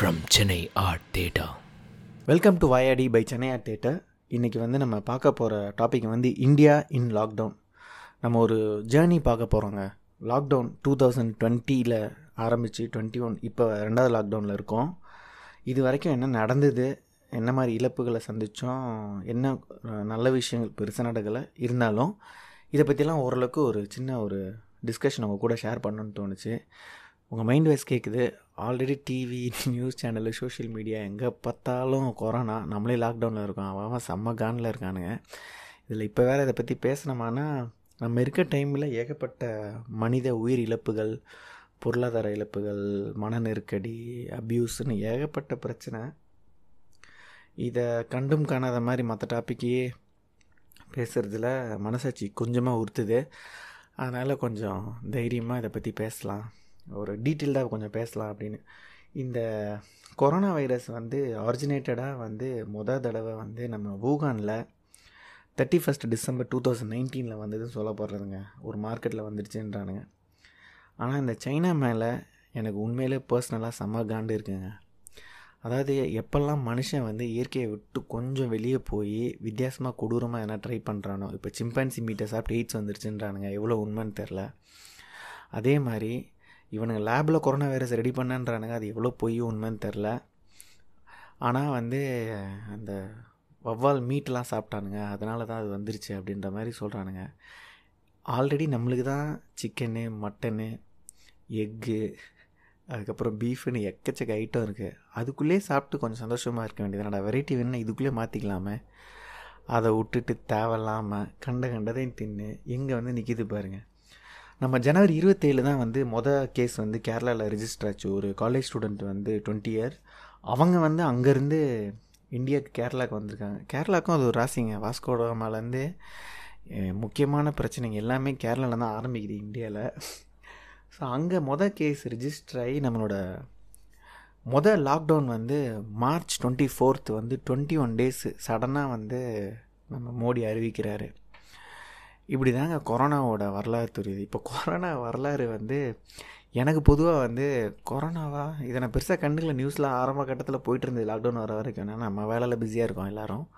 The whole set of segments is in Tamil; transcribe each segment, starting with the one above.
From Chennai art theatre welcome to Vayadi by Chennai art theatre இன்றைக்கி வந்து நம்ம பார்க்க போகிற டாபிக் வந்து இந்தியா இன் லாக்டவுன் நம்ம ஒரு ஜேர்னி பார்க்க போகிறோங்க லாக்டவுன் டூ தௌசண்ட் டுவெண்ட்டியில் ஆரம்பித்து டுவெண்ட்டி ஒன் இப்போ ரெண்டாவது லாக்டவுனில் இருக்கோம். இது வரைக்கும் என்ன நடந்தது? என்ன மாதிரி இழப்புகளை சந்தித்தோம் என்ன நல்ல விஷயங்கள் பெருசாக நடக்கலை? இருந்தாலும் இதை பற்றிலாம் ஓரளவுக்கு ஒரு சின்ன ஒரு டிஸ்கஷன் அவங்க கூட ஷேர் பண்ணணும்னு தோணுச்சு. உங்கள் மைண்ட் வாய்ஸ் கேட்குது already TV news channel social media எங்கே பார்த்தாலும் கொரோனா நம்மளே லாக்டவுனில் இருக்கோம். அவன் அவன் செம்ம கானில் இருக்கானுங்க. இதில் இப்போ வேறு இதை பற்றி பேசினோமானா நம்ம இருக்க டைமில் ஏகப்பட்ட மனித உயிர் இழப்புகள் பொருளாதார இழப்புகள் மன நெருக்கடி அப்யூஸ்னு ஏகப்பட்ட பிரச்சனை. இதை கண்டும் காணாத மாதிரி மற்ற டாப்பிக்கையே பேசுகிறதுல மனசாட்சி கொஞ்சமாக உறுத்துது. அதனால் கொஞ்சம் தைரியமாக இதை பற்றி பேசலாம். ஒரு டீட்டெயில்டாக கொஞ்சம் பேசலாம் அப்படின்னு. இந்த கொரோனா வைரஸ் வந்து ஆரிஜினேட்டடாக வந்து முத தடவை வந்து நம்ம வூகானில் thirty first December two thousand நைன்டீனில் வந்ததுன்னு சொல்ல போடுறதுங்க ஒரு மார்க்கெட்டில் வந்துடுச்சுன்றானுங்க. ஆனால் இந்த சைனா மேலே எனக்கு உண்மையிலே பர்சனலாக செம்ம காண்டு இருக்குங்க. அதாவது எப்போல்லாம் மனுஷன் வந்து இயற்கையை விட்டு கொஞ்சம் வெளியே போய் வித்தியாசமாக கொடூரமாக எதனா ட்ரை பண்ணுறானோ இப்போ சிம்பான்சி மீட்டை சாப்பிட்டு எய்ட்ஸ் வந்துருச்சுன்றானுங்க. எவ்வளோ உண்மைன்னு தெரில அதே மாதிரி இவனுங்க லேபில் கொரோனா வைரஸ் ரெடி பண்ணன்றானுங்க. அது எவ்வளோ பொய் உண்மைன்னு தெரில ஆனால் வந்து அந்த வவ்வால் மீட்லாம் சாப்பிட்டானுங்க. அதனால தான் அது வந்துருச்சு அப்படின்ற மாதிரி சொல்கிறானுங்க ஆல்ரெடி நம்மளுக்கு தான் சிக்கனு மட்டனு எக்கு அதுக்கப்புறம் பீஃப்னு எக்கச்சக்க ஐட்டம் இருக்குது அதுக்குள்ளேயே சாப்பிட்டு கொஞ்சம் சந்தோஷமாக இருக்க வேண்டியது வெரைட்டி வேணும்னா இதுக்குள்ளே மாற்றிக்கலாமே அதை விட்டுட்டு தேவையில்லாமல் கண்ட கண்டதையும் தின்னு எங்கே வந்து நிற்கிது பாருங்கள் நம்ம ஜனவரி இருபத்தேழு தான் வந்து மொதல் கேஸ் வந்து கேரளாவில் ரிஜிஸ்டர் ஆச்சு. ஒரு காலேஜ் ஸ்டூடெண்ட் வந்து டுவெண்ட்டி இயர் அவங்க வந்து அங்கேருந்து இந்தியாவுக்கு கேரளாவுக்கு வந்திருக்காங்க. கேரளாவுக்கும் அது ஒரு ராசிங்க. வாஸ்கோடமாலேருந்து முக்கியமான பிரச்சனைங்க. எல்லாமே கேரளாவில் தான் ஆரம்பிக்குது இந்தியாவில் ஸோ அங்கே மொதல் கேஸ் ரிஜிஸ்டர் ஆகி நம்மளோட மொதல் லாக்டவுன் வந்து மார்ச் டுவெண்ட்டி ஃபோர்த் வந்து டுவெண்ட்டி ஒன் டேஸ் சடனாக வந்து நம்ம மோடி அறிவிக்கிறாரு. இப்படி தாங்க கொரோனாவோட வரலாறு தெரியுது. இப்போ கொரோனா வரலாறு வந்து எனக்கு பொதுவாக வந்து கொரோனாவா? இதை நான் பெருசாக கண்டுக்கல நியூஸில் ஆரம்ப கட்டத்தில் போயிட்டு இருந்தது. லாக்டவுன் வர வரைக்கும். ஏன்னா நம்ம வேலையில் பிஸியாக இருக்கோம் எல்லாரும்.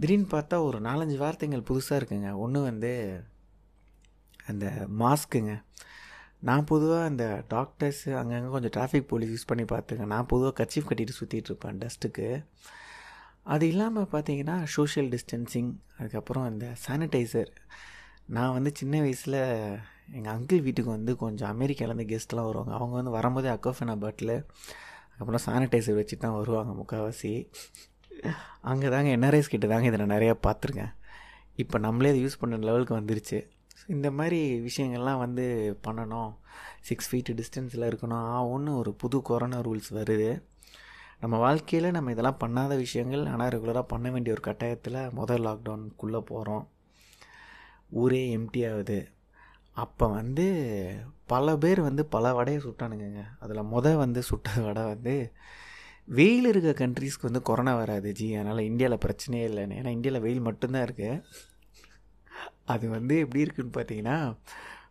திடீர்னு பார்த்தா ஒரு நாலஞ்சு வார்த்தைகள் புதுசாக இருக்குங்க. ஒன்று வந்து அந்த மாஸ்க்குங்க. நான் பொதுவாக அந்த டாக்டர்ஸ் அங்கங்கே கொஞ்சம் டிராஃபிக் போலீஸ் யூஸ் பண்ணி பார்த்துங்க நான் பொதுவாக கர்ச்சீஃப் கட்டிட்டு சுற்றிட்டு இருப்பேன் டஸ்ட்டுக்கு அது இல்லாமல் பார்த்தீங்கன்னா சோஷியல் டிஸ்டன்சிங் அதுக்கப்புறம் இந்த சானிடைசர் நான் வந்து சின்ன வயசில் எங்கள் அங்கிள் வீட்டுக்கு வந்து கொஞ்சம் அமெரிக்காவிலேருந்து கெஸ்ட்லாம் வருவாங்க. அவங்க வந்து வரும்போதே அக்கோஃபெனா பாட்டில் அதுக்கப்புறம் சானிடைசர் வச்சு தான் வருவாங்க முக்கால்வாசி அங்கே தாங்க என்ஆர்ஐஸ் கிட்ட தாங்க இதை நான் நிறையா பார்த்துருக்கேன் இப்போ நம்மளே அதை யூஸ் பண்ணுற லெவலுக்கு வந்துருச்சு. ஸோ இந்த மாதிரி விஷயங்கள்லாம் வந்து பண்ணணும். சிக்ஸ் ஃபீட்டு டிஸ்டன்ஸில் இருக்கணும். ஆ ஒன்று ஒரு புது கொரோனா ரூல்ஸ் வருது. நம்ம வாழ்க்கையில் நம்ம இதெல்லாம் பண்ணாத விஷயங்கள் ஆனால் ரெகுலராக பண்ண வேண்டிய ஒரு கட்டாயத்தில் முதல் லாக்டவுனுக்குள்ளே போகிறோம் ஊரே எம்டி ஆகுது. அப்போ வந்து பல பேர் வந்து பல வடையை சுட்டானுங்க அதில் முத வந்து சுட்ட வடை வந்து வெயில் இருக்க கண்ட்ரீஸ்க்கு வந்து கொரோனா வராது. ஜி அதனால் இந்தியாவில் பிரச்சனையே இல்லைன்னு ஏன்னா இந்தியாவில் வெயில் மட்டும்தான் இருக்குது அது வந்து எப்படி இருக்குன்னு பார்த்தீங்கன்னா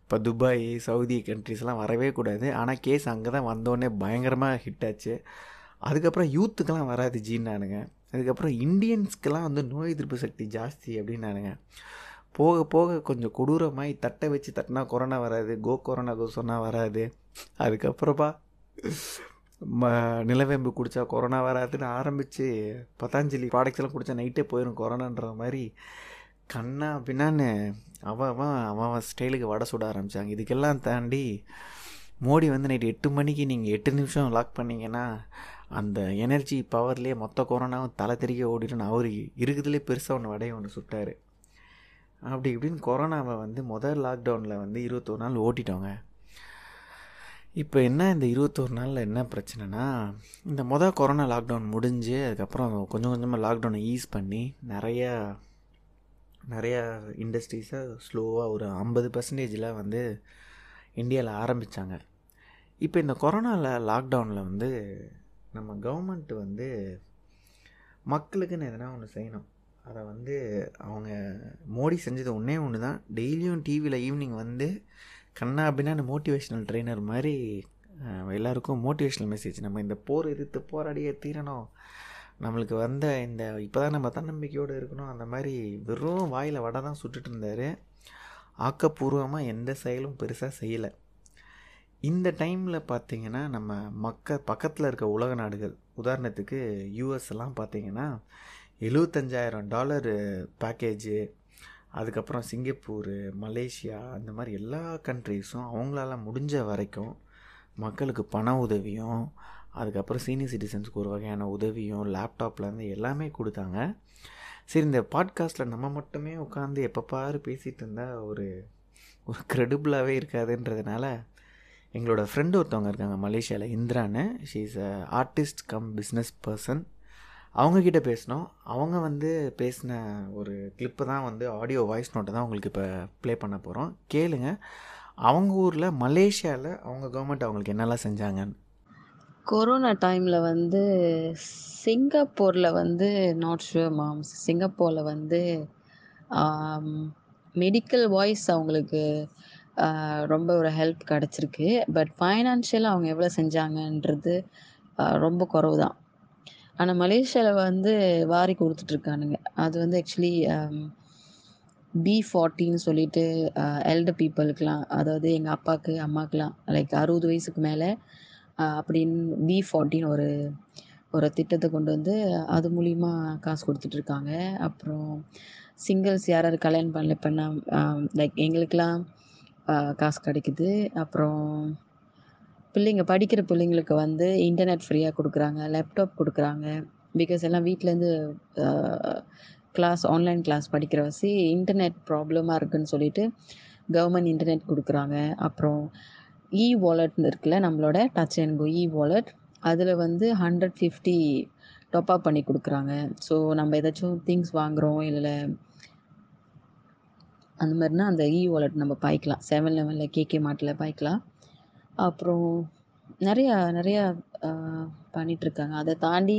இப்போ துபாய் சவுதி கண்ட்ரிஸ்லாம் வரவே கூடாது. ஆனால் கேஸ் அங்கே தான் வந்தோடனே பயங்கரமாக ஹிட் ஆச்சு. அதுக்கப்புறம் யூத்துக்கெலாம் வராது ஜீன்னானுங்க அதுக்கப்புறம் இந்தியன்ஸ்க்கெலாம் வந்து நோய் எதிர்ப்பு சக்தி ஜாஸ்தி அப்படின்னானுங்க. போக போக கொஞ்சம் கொடூரமாய் தட்டை வச்சு தட்டினா கொரோனா வராது கோ கொரோனா கோ சொன்னால் வராது. அதுக்கப்புறமா ம நிலவேம்பு குடித்தா கொரோனா வராதுன்னு ஆரம்பித்து பதாஞ்சலி ப்ராடக்ட்ஸ் குடித்தா நைட்டே போயிடும் கொரோனான்ற மாதிரி கண்ணா பின்னான்னு அவன் அவன் அவன் ஸ்டைலுக்கு வடை சுட ஆரம்பித்தாங்க இதுக்கெல்லாம் தாண்டி மோடி வந்து நைட்டு எட்டு மணிக்கு நீங்கள் எட்டு நிமிஷம் லாக் பண்ணிங்கன்னா அந்த எனர்ஜி பவர்லேயே மொத்த கொரோனாவும் தலை தெறிக்க ஓடிட்டுன்னு அவர் இருக்குதுலே பெருசாக ஒன்று வடையை ஒன்று சுட்டார். அப்படி இப்படின்னு கொரோனாவை வந்து முதல் லாக்டவுனில் வந்து இருபத்தொரு நாள் ஓட்டிட்டோங்க. இப்போ என்ன இந்த இருபத்தோரு நாளில் என்ன பிரச்சனைனா இந்த மொதல் கொரோனா லாக்டவுன் முடிஞ்சு அதுக்கப்புறம் கொஞ்சம் கொஞ்சமாக லாக்டவுனை ஈஸ் பண்ணி நிறையா நிறையா இண்டஸ்ட்ரீஸை ஸ்லோவாக ஒரு ஐம்பது பர்சன்டேஜில் வந்து இந்தியாவில் ஆரம்பித்தாங்க இப்போ இந்த கொரோனாவில் லாக்டவுனில் வந்து நம்ம கவர்மெண்ட் வந்து மக்களுக்குன்னு எதனா ஒன்று செய்யணும். அதை வந்து அவங்க மோடி செஞ்சது ஒன்றே ஒன்று தான் டெய்லியும் டிவியில் ஈவினிங் வந்து கண்ணா அப்படின்னா மோட்டிவேஷ்னல் ட்ரெயினர் மாதிரி எல்லாருக்கும் மோட்டிவேஷ்னல் மெசேஜ் நம்ம இந்த போர் எதிர்த்து போராடியே தீரணும். நம்மளுக்கு வந்த இந்த இப்போ தான் நம்ம தன்னம்பிக்கையோடு இருக்கணும். அந்த மாதிரி வெறும் வாயில் வடை தான் சுட்டுட்டு இருந்தார். ஆக்கப்பூர்வமாக எந்த செயலும் பெருசாக செய்யலை. இந்த டைமில் பார்த்தீங்கன்னா நம்ம மக்க பக்கத்தில் இருக்க உலக நாடுகள் உதாரணத்துக்கு யூஎஸ் எல்லாம் பார்த்தீங்கன்னா எழுபத்தஞ்சாயிரம் டாலர் பேக்கேஜு அதுக்கப்புறம் சிங்கப்பூர் மலேசியா அந்த மாதிரி எல்லா கண்ட்ரீஸும் அவங்களால முடிஞ்ச வரைக்கும் மக்களுக்கு பண உதவியும் அதுக்கப்புறம் சீனியர் சிட்டிசன்ஸ்க்கு ஒரு வகையான உதவியும் லேப்டாப்லேருந்து எல்லாமே கொடுத்தாங்க. சரி இந்த பாட்காஸ்ட்டில் நம்ம மட்டுமே உட்காந்து எப்போ பாரு பேசிகிட்டு இருந்தால் ஒரு ஒரு க்ரெடிபிளாகவே இருக்காதுன்றதுனால எங்களோட ஃப்ரெண்டு ஒருத்தவங்க இருக்காங்க மலேசியாவில் இந்திரான்னு. She is a artist cum business person அவங்கக்கிட்ட பேசினோம். அவங்க வந்து பேசின ஒரு கிளிப்பு தான் வந்து ஆடியோ வாய்ஸ் நோட்டை தான் உங்களுக்கு இப்போ ப்ளே பண்ண போகிறோம் கேளுங்க. அவங்க ஊரில் மலேசியாவில் அவங்க கவர்மெண்ட் அவங்களுக்கு என்னெல்லாம் செஞ்சாங்கன்னு. கொரோனா டைமில் வந்து சிங்கப்பூரில் வந்து நாட் ஷுவர் மாம்ஸ் சிங்கப்பூரில் வந்து மெடிக்கல் வாய்ஸ் அவங்களுக்கு ரொம்ப ஒரு ஹெல்ப் கிடச்சிருக்கு. பட் ஃபைனான்ஷியலாக அவங்க எவ்வளோ செஞ்சாங்கன்றது ரொம்ப குறவு தான் ஆனால் மலேசியாவில் வந்து வாரி கொடுத்துட்ருக்கானுங்க. அது வந்து ஆக்சுவலி பி ஃபார்ட்டின்னு சொல்லிட்டு எல்டர் பீப்புளுக்கெலாம் அதாவது எங்கள் அப்பாவுக்கு அம்மாக்கெலாம் லைக் அறுபது வயசுக்கு மேலே அப்படின்னு பி ஃபார்ட்டின்னு ஒரு ஒரு திட்டத்தை கொண்டு வந்து அது மூலிமா காசு கொடுத்துட்ருக்காங்க. அப்புறம் சிங்கிள்ஸ் யார் யார் கல்யாணம் பண்ணல பண்ண லைக் எங்களுக்கெலாம் காசு கிடைக்குது. அப்புறம் பிள்ளைங்க படிக்கிற பிள்ளைங்களுக்கு வந்து இன்டர்நெட் ஃப்ரீயாக கொடுக்குறாங்க லேப்டாப் கொடுக்குறாங்க. பிகாஸ் எல்லாம் வீட்டிலேருந்து கிளாஸ் ஆன்லைன் கிளாஸ் படிக்கிற வசி இன்டர்நெட் ப்ராப்ளமாக இருக்குன்னு சொல்லிட்டு கவர்மெண்ட் இன்டர்நெட் கொடுக்குறாங்க. அப்புறம் இ வாலெட்னு இருக்குல்ல நம்மளோட touch and go e wallet அதில் வந்து ஹண்ட்ரட் ஃபிஃப்டி டாப்அப் பண்ணி கொடுக்குறாங்க. ஸோ நம்ம ஏதாச்சும் திங்ஸ் வாங்குகிறோம் இல்லை அந்த மாதிரினா அந்த e இ வாலெட் நம்ம பாய்க்கலாம். செவன் லெவனில் கேகே மார்ட்டில் பாய்க்கலாம். அப்புறம் நிறையா நிறையா பண்ணிகிட்ருக்காங்க அதை தாண்டி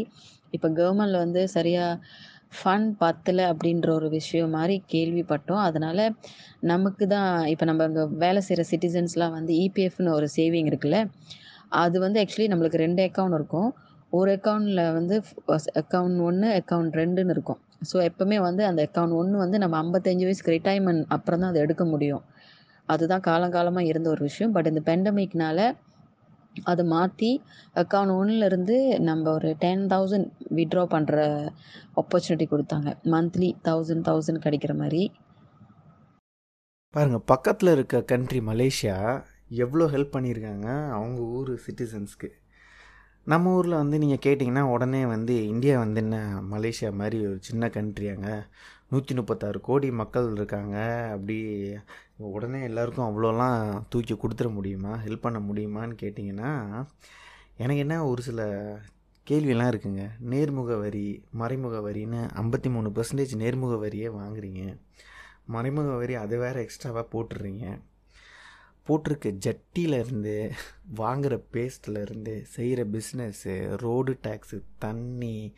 இப்போ கவர்மெண்டில் வந்து சரியாக ஃபண்ட் பத்தலை அப்படின்ற ஒரு விஷயம் மாதிரி கேள்விப்பட்டோம். அதனால் நமக்கு தான் இப்போ நம்ம அங்கே வேலை செய்கிற சிட்டிசன்ஸ்லாம் வந்து இபிஎஃப்னு ஒரு சேவிங் இருக்குல்ல அது வந்து ஆக்சுவலி நம்மளுக்கு ரெண்டு அக்கௌண்ட் இருக்கும். ஒரு அக்கௌண்ட்டில் வந்து அக்கௌண்ட் ஒன்று அக்கௌண்ட் ரெண்டுன்னு இருக்கும். ஸோ எப்போவுமே வந்து அந்த அக்கௌண்ட் ஒன்று வந்து நம்ம ஐம்பத்தஞ்சு வயசுக்கு ரிட்டைர்மெண்ட் அப்புறம் தான் அதை எடுக்க முடியும். அதுதான் காலங்காலமாக இருந்த ஒரு விஷயம். பட் இந்த பெண்டமிக்னால அதை மாற்றி அக்கௌண்ட் ஒன்றுலேருந்து நம்ம ஒரு டென் தௌசண்ட் விட்ரா பண்ணுற ஆப்பர்ச்சுனிட்டி கொடுத்தாங்க. மந்த்லி தௌசண்ட் தௌசண்ட் கிடைக்கிற மாதிரி. பாருங்கள் பக்கத்தில் இருக்க கண்ட்ரி மலேசியா எவ்வளோ ஹெல்ப் பண்ணியிருக்காங்க அவங்க ஊர் சிட்டிசன்ஸ்க்கு நம்ம ஊரில் வந்து நீங்கள் கேட்டிங்கன்னா உடனே வந்து இந்தியா வந்து என்ன மலேசியா மாதிரி ஒரு சின்ன கண்ட்ரியாங்க நூற்றி முப்பத்தாறு கோடி மக்கள் இருக்காங்க. அப்படி உடனே எல்லாருக்கும் அவ்வளோலாம் தூக்கி கொடுத்துட முடியுமா? ஹெல்ப் பண்ண முடியுமான்னு கேட்டிங்கன்னா எனக்கு என்ன ஒரு சில கேள்வியெல்லாம் இருக்குங்க. நேர்முக வரி மறைமுக வரின்னு ஐம்பத்தி மூணு பர்சன்டேஜ் நேர்முக வரியே வாங்குறீங்க. மறைமுக வரி அதை வேறு எக்ஸ்ட்ராவாக போட்டுடுறீங்க போட்டிருக்க ஜட்டியிலேருந்து வாங்குகிற பேஸ்ட்லேருந்து செய்கிற பிஸ்னஸ்ஸு ரோடு டேக்ஸு தண்ணி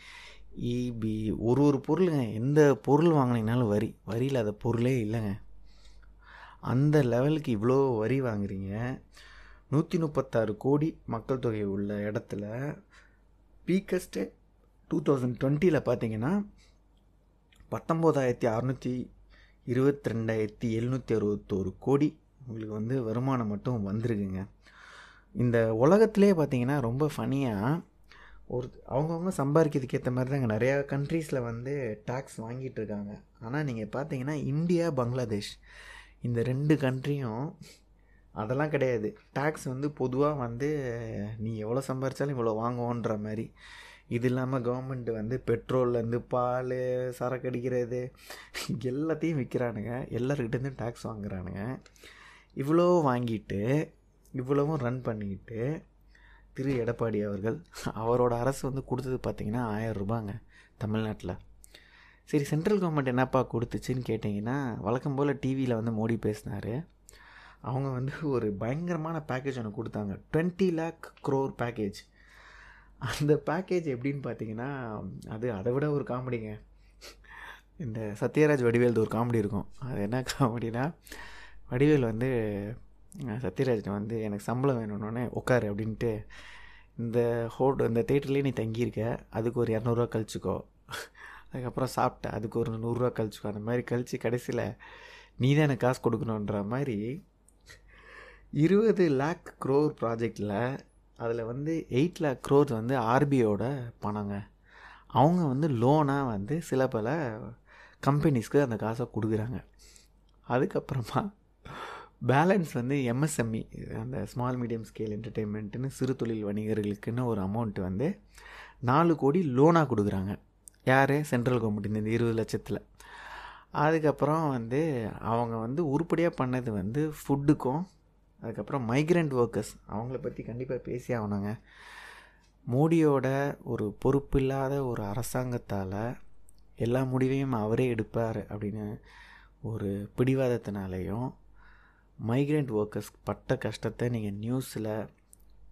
ஈபி ஒரு ஒரு பொருளுங்க. எந்த பொருள் வாங்கினீங்கனாலும் வரி. வரி இல்லாத பொருளே இல்லைங்க. அந்த லெவலுக்கு இவ்வளோ வரி வாங்குறீங்க. நூற்றி முப்பத்தாறு கோடி மக்கள் தொகை உள்ள இடத்துல பீக்கஸ்ட்டு டூ தௌசண்ட் டுவெண்ட்டியில் பார்த்தீங்கன்னா பத்தொம்போதாயிரத்தி அறநூற்றி இருபத்தி ரெண்டாயிரத்தி எழுநூற்றி அறுபத்தோரு கோடி உங்களுக்கு வந்து வருமானம் மட்டும் வந்திருக்குங்க. இந்த உலகத்திலே பார்த்தீங்கன்னா ரொம்ப ஃபனியாக ஒரு அவங்கவுங்க சம்பாதிக்கிறதுக்கு ஏற்ற மாதிரி தாங்க நிறையா கண்ட்ரீஸில் வந்து டேக்ஸ் வாங்கிட்டு இருக்காங்க. ஆனால் நீங்கள் பார்த்தீங்கன்னா இந்தியா பங்களாதேஷ் இந்த ரெண்டு கண்ட்ரியும் அதெல்லாம் கிடையாது. டேக்ஸ் வந்து பொதுவாக வந்து நீ எவ்வளோ சம்பாரித்தாலும் இவ்வளோ வாங்குவோன்ற மாதிரி. இது இல்லாமல் கவர்மெண்ட் வந்து பெட்ரோல்லேருந்து பால் சரக்கு அடிக்கிறது எல்லாத்தையும் விற்கிறானுங்க எல்லாருக்கிட்டேருந்து டேக்ஸ் வாங்குறானுங்க. இவ்வளோ வாங்கிட்டு இவ்வளவும் ரன் பண்ணிக்கிட்டு திரு எடப்பாடி அவர்கள் அவரோட அரசு வந்து கொடுத்தது பார்த்திங்கன்னா ஆயிரம் ரூபாங்க தமிழ்நாட்டில். சரி சென்ட்ரல் கவர்மெண்ட் என்னப்பா கொடுத்துச்சுன்னு கேட்டிங்கன்னா வழக்கம் போல் டிவியில் வந்து மோடி பேசினார். அவங்க வந்து ஒரு பயங்கரமான பேக்கேஜ் ஒன்று கொடுத்தாங்க. டுவெண்ட்டி லேக் க்ரோர் பேக்கேஜ் அந்த பேக்கேஜ் எப்படின்னு பார்த்தீங்கன்னா அது அதை விட ஒரு காமெடிங்க இந்த சத்யராஜ் வடிவேல்து ஒரு காமெடி இருக்கும். அது என்ன காமெடினா வடிவேல் வந்து சத்யராஜன் வந்து எனக்கு சம்பளம் வேணும்னோடனே உட்காரு அப்படின்ட்டு இந்த ஹோட் இந்த தேட்டர்லேயே நீ தங்கியிருக்க அதுக்கு ஒரு இரநூறுவா கழிச்சிக்கோ. அதுக்கப்புறம் சாப்பிட்ட அதுக்கு ஒரு நூறுரூவா கழிச்சிக்கோ. அந்த மாதிரி கழித்து கடைசியில் நீ தான் எனக்கு காசு கொடுக்கணுன்ற மாதிரி இருபது லேக் க்ரோர் ப்ராஜெக்டில் அதில் வந்து எயிட் லேக் க்ரோர் வந்து ஆர்பிஐயோட பணங்க. அவங்க வந்து லோனாக வந்து சில பல கம்பெனிஸ்க்கு அந்த காசை கொடுக்குறாங்க. அதுக்கப்புறமா பேலன்ஸ் வந்து எம்எஸ்எம்இ அந்த ஸ்மால் மீடியம் ஸ்கேல் என்டர்டெயின்மெண்ட்டுன்னு சிறு தொழில் வணிகர்களுக்குன்னு ஒரு அமௌண்ட் வந்து நாலு கோடி லோனாக கொடுக்குறாங்க. யார்? சென்ட்ரல் கவர்மெண்ட் இந்த இருபது லட்சத்தில். அதுக்கப்புறம் வந்து அவங்க வந்து உருப்படியாக பண்ணது வந்து ஃபுட்டுக்கும் அதுக்கப்புறம் மைக்ரண்ட் ஒர்க்கர்ஸ் அவங்கள பற்றி கண்டிப்பாக பேசி ஆகணுங்க. மோடியோட ஒரு பொறுப்பு இல்லாத ஒரு அரசாங்கத்தால் எல்லா முடிவையும் அவரே எடுப்பார் அப்படின்னு ஒரு பிடிவாதத்தினாலேயும் மைக்ரெண்ட் ஒர்க்கர்ஸ் பட்ட கஷ்டத்தை நீங்கள் நியூஸில்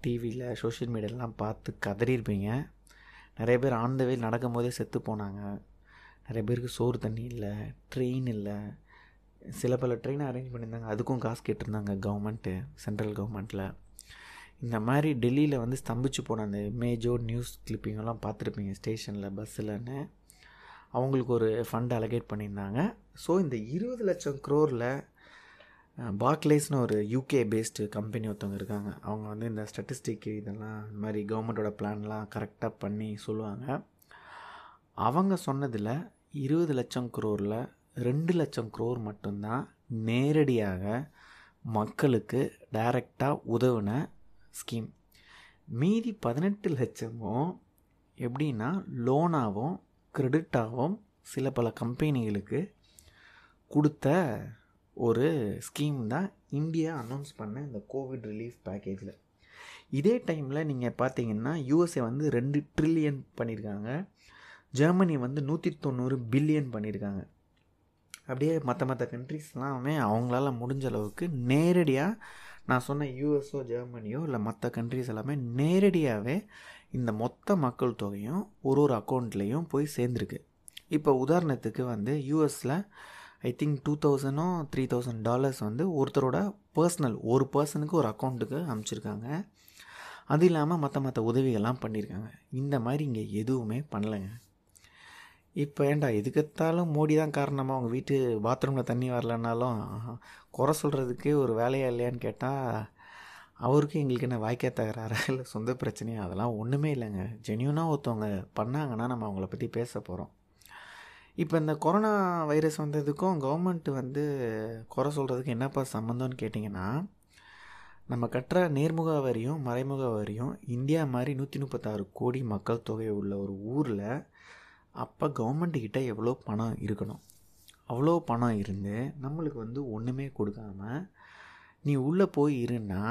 டிவியில் சோஷியல் மீடியாலாம் பார்த்து கதறியிருப்பீங்க. நிறைய பேர் ஆன் த வே நடக்கும்போதே செத்து போனாங்க. நிறைய பேருக்கு சோறு தண்ணி இல்லை ட்ரெயின் இல்லை. சில பல ட்ரெயின் அரேஞ்ச் பண்ணியிருந்தாங்க. அதுக்கும் காசு கேட்டிருந்தாங்க கவர்மெண்ட்டு சென்ட்ரல் கவர்மெண்ட்டில் இந்த மாதிரி டெல்லியில் வந்து ஸ்தம்பிச்சு போன அந்த இமேஜோ நியூஸ் கிளிப்பிங்கெல்லாம் பார்த்துருப்பீங்க ஸ்டேஷனில் பஸ்ஸில்னு அவங்களுக்கு ஒரு ஃபண்ட் அலகேட் பண்ணியிருந்தாங்க. ஸோ இந்த இருபது லட்சம் க்ரோரில் பாக்லேஸ்னு ஒரு யூகே பேஸ்டு கம்பெனி ஒருத்தவங்க இருக்காங்க. அவங்க வந்து இந்த ஸ்டட்டிஸ்டிக் இதெல்லாம் இந்த மாதிரி கவர்மெண்ட்டோட பிளான்லாம் கரெக்டாக பண்ணி சொல்லுவாங்க. அவங்க சொன்னதில் இருபது லட்சம் குரோரில் ரெண்டு லட்சம் குரோர் மட்டும்தான் நேரடியாக மக்களுக்கு டைரெக்டாக உதவின ஸ்கீம் மீதி பதினெட்டு லட்சமும் எப்படின்னா லோனாகவும் கிரெடிட்டாகவும் சில பல கம்பெனிகளுக்கு கொடுத்த ஒரு ஸ்கீம் தான் இந்தியா அனௌன்ஸ் பண்ண இந்த கோவிட் ரிலீஃப் பேக்கேஜில் இதே டைமில் நீங்கள் பார்த்தீங்கன்னா யூஎஸ்ஏ வந்து ரெண்டு ட்ரில்லியன் பண்ணியிருக்காங்க ஜெர்மனி வந்து நூற்றி தொண்ணூறு பில்லியன் பண்ணியிருக்காங்க அப்படியே மற்ற மற்ற கண்ட்ரிஸ்லாமே அவங்களால முடிஞ்ச அளவுக்கு நேரடியாக நான் சொன்ன யூஎஸ்ஓ ஜெர்மனியோ இல்லை மற்ற கண்ட்ரிஸ் எல்லாமே நேரடியாகவே இந்த மொத்த மக்கள் தொகையும் ஒரு ஒரு அக்கௌண்ட்லேயும் போய் சேர்ந்துருக்கு. இப்போ உதாரணத்துக்கு வந்து யூஎஸில் ஐ திங்க் டூ தௌசண்டோ த்ரீ தௌசண்ட் டாலர்ஸ் வந்து ஒருத்தரோட பர்சனல் ஒரு பர்சனுக்கு ஒரு அக்கௌண்ட்டுக்கு அனுப்பிச்சிருக்காங்க அது இல்லாமல் மற்ற மற்ற உதவிகள்லாம் பண்ணியிருக்காங்க இந்த மாதிரி இங்கே எதுவுமே பண்ணலைங்க. இப்போ ஏண்டா எதுக்கத்தாலும் மோடி தான் காரணமாக அவங்க வீட்டு பாத்ரூமில் தண்ணி வரலனாலும் குறை சொல்கிறதுக்கே ஒரு வேலையா இல்லையான்னு கேட்டால் அவருக்கு எங்களுக்கு என்ன வாய்க்கா தகராறா? இல்லை சொந்த பிரச்சனையா? அதெல்லாம் ஒன்றுமே இல்லைங்க. ஜென்யூனாக ஒருத்தவங்க பண்ணாங்கன்னா நம்ம அவங்கள பற்றி பேச போகிறோம் இப்போ இந்த கொரோனா வைரஸ் வந்ததுக்கும் கவர்மெண்ட் வந்து குறை சொல்கிறதுக்கு என்னப்பா சம்மந்தம்னு கேட்டிங்கன்னா நம்ம கட்டுற நேர்முக வரியும் மறைமுக வரியும் இந்தியா மாதிரி நூற்றி முப்பத்தாறு கோடி மக்கள் தொகை உள்ள ஒரு ஊரில் அப்போ கவர்மெண்ட்டுக்கிட்ட எவ்வளோ பணம் இருக்கணும்? அவ்வளோ பணம் இருந்து நம்மளுக்கு வந்து ஒன்றுமே கொடுக்காம நீ உள்ளே போய் இருன்னா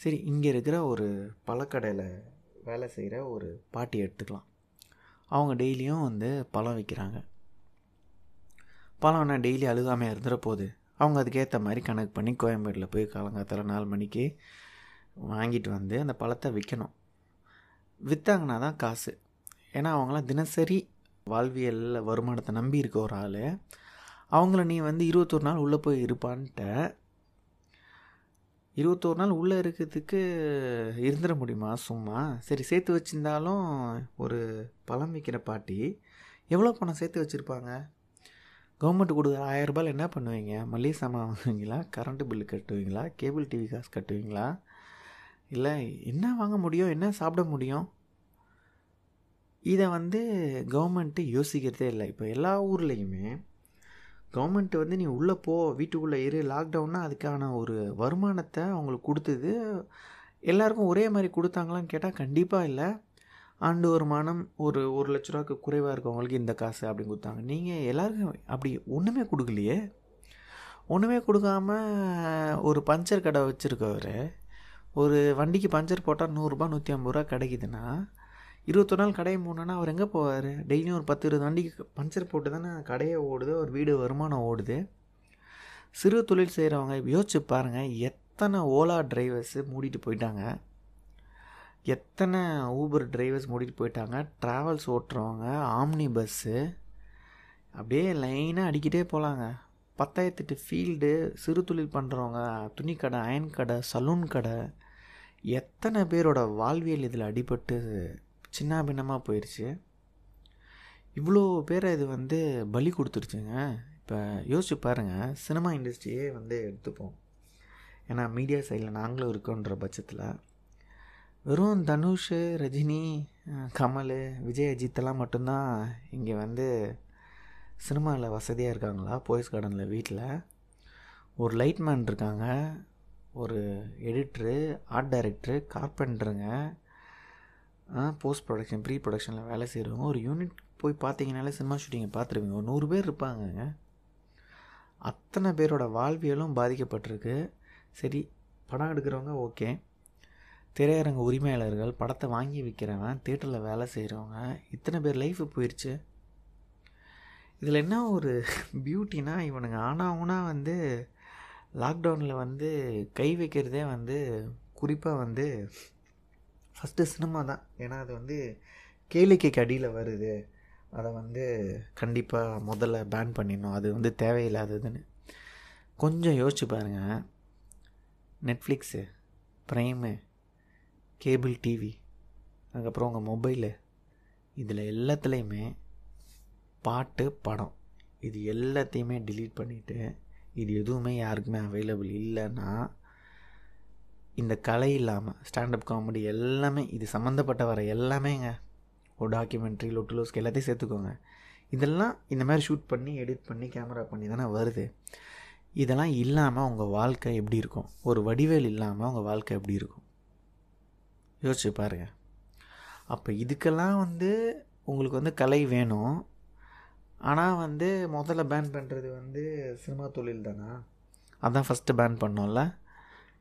சரி இங்கே இருக்கிற ஒரு பழக்கடையில் வேலை செய்கிற ஒரு பாட்டி எடுத்துக்கலாம். அவங்க டெய்லியும் வந்து பழம் விற்கிறாங்க பழம்னா டெய்லி அழுகாமையாக இருந்துற போகுது அவங்க அதுக்கேற்ற மாதிரி கணக்கு பண்ணி கோயம்பேட்டில் போய் காலங்காத்தால் நாலு மணிக்கு வாங்கிட்டு வந்து அந்த பழத்தை விற்கணும் விற்றாங்கன்னா தான் காசு. ஏன்னா அவங்களாம் தினசரி வாழ்வியல் வருமானத்தை நம்பி இருக்க ஒரு ஆள். அவங்கள நீ வந்து இருபத்தொரு நாள் உள்ளே போய் இருப்பான்ட்ட இருபத்தோரு நாள் உள்ளே இருக்கிறதுக்கு இருந்துட முடியுமா? சும்மா. சரி சேர்த்து வச்சுருந்தாலும் ஒரு பழம் விற்கிற பாட்டி எவ்வளோ பணம் சேர்த்து வச்சுருப்பாங்க? கவர்மெண்ட் கொடுக்குற ஆயிரரூபாயில் என்ன பண்ணுவீங்க? மளிகை சாமான் வாங்குவீங்களா? கரண்ட்டு பில்லு கட்டுவீங்களா? கேபிள் டிவி காசு கட்டுவீங்களா? இல்லை என்ன வாங்க முடியும்? என்ன சாப்பிட முடியும்? இதை வந்து கவர்மெண்ட்டு யோசிக்கிறதே இல்லை. இப்போ எல்லா ஊர்லேயுமே கவர்மெண்ட் வந்து நீ உள்ளே போ வீட்டுக்குள்ளே இரு லாக்டவுன்னா அதுக்கான ஒரு வருமானத்தை அவங்களுக்கு கொடுத்தது. எல்லாருக்கும் ஒரே மாதிரி கொடுத்தாங்களான்னு கேட்டால் கண்டிப்பாக இல்லை. ஆண்டு வருமானம் ஒரு ஒரு லட்ச ரூபாய்க்கு குறைவாக இருக்கவங்களுக்கு இந்த காசு அப்படின்னு கொடுத்தாங்க. நீங்கள் எல்லாருக்கும் அப்படி ஒன்றுமே கொடுக்கலையே. ஒன்றுமே கொடுக்காம ஒரு பஞ்சர் கடை வச்சுருக்கவர் ஒரு வண்டிக்கு பஞ்சர் போட்டால் நூறுரூபா நூற்றி ஐம்பது ரூபா கிடைக்குதுன்னா இருபத்தொரு நாள் கடையை மூணுனா அவர் எங்கே போவார்? டெய்லியும் ஒரு பத்து இருபது வண்டிக்கு பஞ்சர் போட்டு தானே கடையை ஓடுது ஒரு வீடு வருமானம் ஓடுது. சிறு தொழில் செய்கிறவங்க யோசிச்சு பாருங்கள் எத்தனை ஓலா டிரைவர்ஸு மூடிட்டு போயிட்டாங்க. எத்தனை ஊபர் டிரைவர்ஸ் மூடிட்டு போயிட்டாங்க. ட்ராவல்ஸ் ஓட்டுறவங்க ஆம்னி பஸ்ஸு அப்படியே லைனாக அடிக்கிட்டே போகலாங்க பத்தாயிரத்தெட்டு ஃபீல்டு சிறு தொழில் பண்ணுறவங்க துணிக்கடை அயன் கடை சலூன் கடை எத்தனை பேரோட வாழ்வியல் இதில் அடிபட்டு சின்ன பின்னமாக போயிடுச்சு. இவ்வளோ பேரை இது வந்து பலி கொடுத்துருச்சுங்க. இப்போ யோசிச்சு பாருங்கள் சினிமா இண்டஸ்ட்ரியே வந்து எடுத்துப்போம். ஏன்னா மீடியா சைடில் நாங்களும் இருக்கோன்ற பட்சத்தில் வெறும் தனுஷ் ரஜினி கமல் விஜய் அஜித்தெல்லாம் மட்டும்தான் இங்கே வந்து சினிமாவில் வசதியாக இருக்காங்களா? போயஸ் கார்டனில் வீட்டில் ஒரு லைட்மேன் இருக்காங்க ஒரு எடிட்ரு ஆர்ட் டைரக்டரு கார்பெண்டருங்க போஸ்ட் ப்ரொடக்ஷன் ப்ரீ ப்ரொடக்ஷனில் வேலை செய்கிறவங்க ஒரு யூனிட் போய் பார்த்தீங்கனாலே சினிமா ஷூட்டிங்கை பார்த்துருவீங்க ஒரு நூறு பேர் இருப்பாங்கங்க. அத்தனை பேரோட வாழ்வியலும் பாதிக்கப்பட்டிருக்கு. சரி படம் எடுக்கிறவங்க ஓகே திரையரங்க உரிமையாளர்கள் படத்தை வாங்கி விற்கிறவன் தேட்டரில் வேலை செய்கிறவங்க இத்தனை பேர் லைஃப் போயிடுச்சு இதில் என்ன ஒரு பியூட்டினா இவனுங்க ஆனாவுனா வந்து லாக்டவுனில் வந்து கை வைக்கிறதே வந்து குறிப்பாக வந்து ஃபஸ்ட்டு சினிமா தான். ஏன்னா அது வந்து கேளிக்கைக்கு அடியில் வருது. அதை வந்து கண்டிப்பாக முதல்ல பேன் பண்ணிடணும். அது வந்து தேவையில்லாததுன்னு. கொஞ்சம் யோசிச்சு பாருங்கள் நெட்ஃப்ளிக்ஸு ப்ரைமு கேபிள் டிவி அதுக்கப்புறம் உங்கள் மொபைலு இதில் எல்லாத்துலேயுமே பாட்டு படம். இது எல்லாத்தையுமே டிலீட் பண்ணிவிட்டு இது எதுவுமே யாருக்குமே அவைலபிள் இல்லைன்னா இந்த கலை இல்லாமல் ஸ்டாண்டப் காமெடி எல்லாமே இது சம்மந்தப்பட்ட வர எல்லாமேங்க. ஒரு டாக்குமெண்ட்ரி லொட்டுலோஸ்க்கு எல்லாத்தையும் சேர்த்துக்கோங்க. இதெல்லாம் இந்த மாதிரி ஷூட் பண்ணி எடிட் பண்ணி கேமரா பண்ணி தானே வருது. இதெல்லாம் இல்லாமல் உங்கள் வாழ்க்கை எப்படி இருக்கும்? ஒரு வடிவேல் இல்லாமல் உங்கள் வாழ்க்கை எப்படி இருக்கும்? யோசிச்சு பாருங்கள் அப்போ இதுக்கெல்லாம் வந்து உங்களுக்கு வந்து கலை வேணும். ஆனால் வந்து முதல்ல பேன் பண்ணுறது வந்து சினிமா தொழில் தானா? அதான் ஃபஸ்ட்டு பேன் பண்ணோம்ல.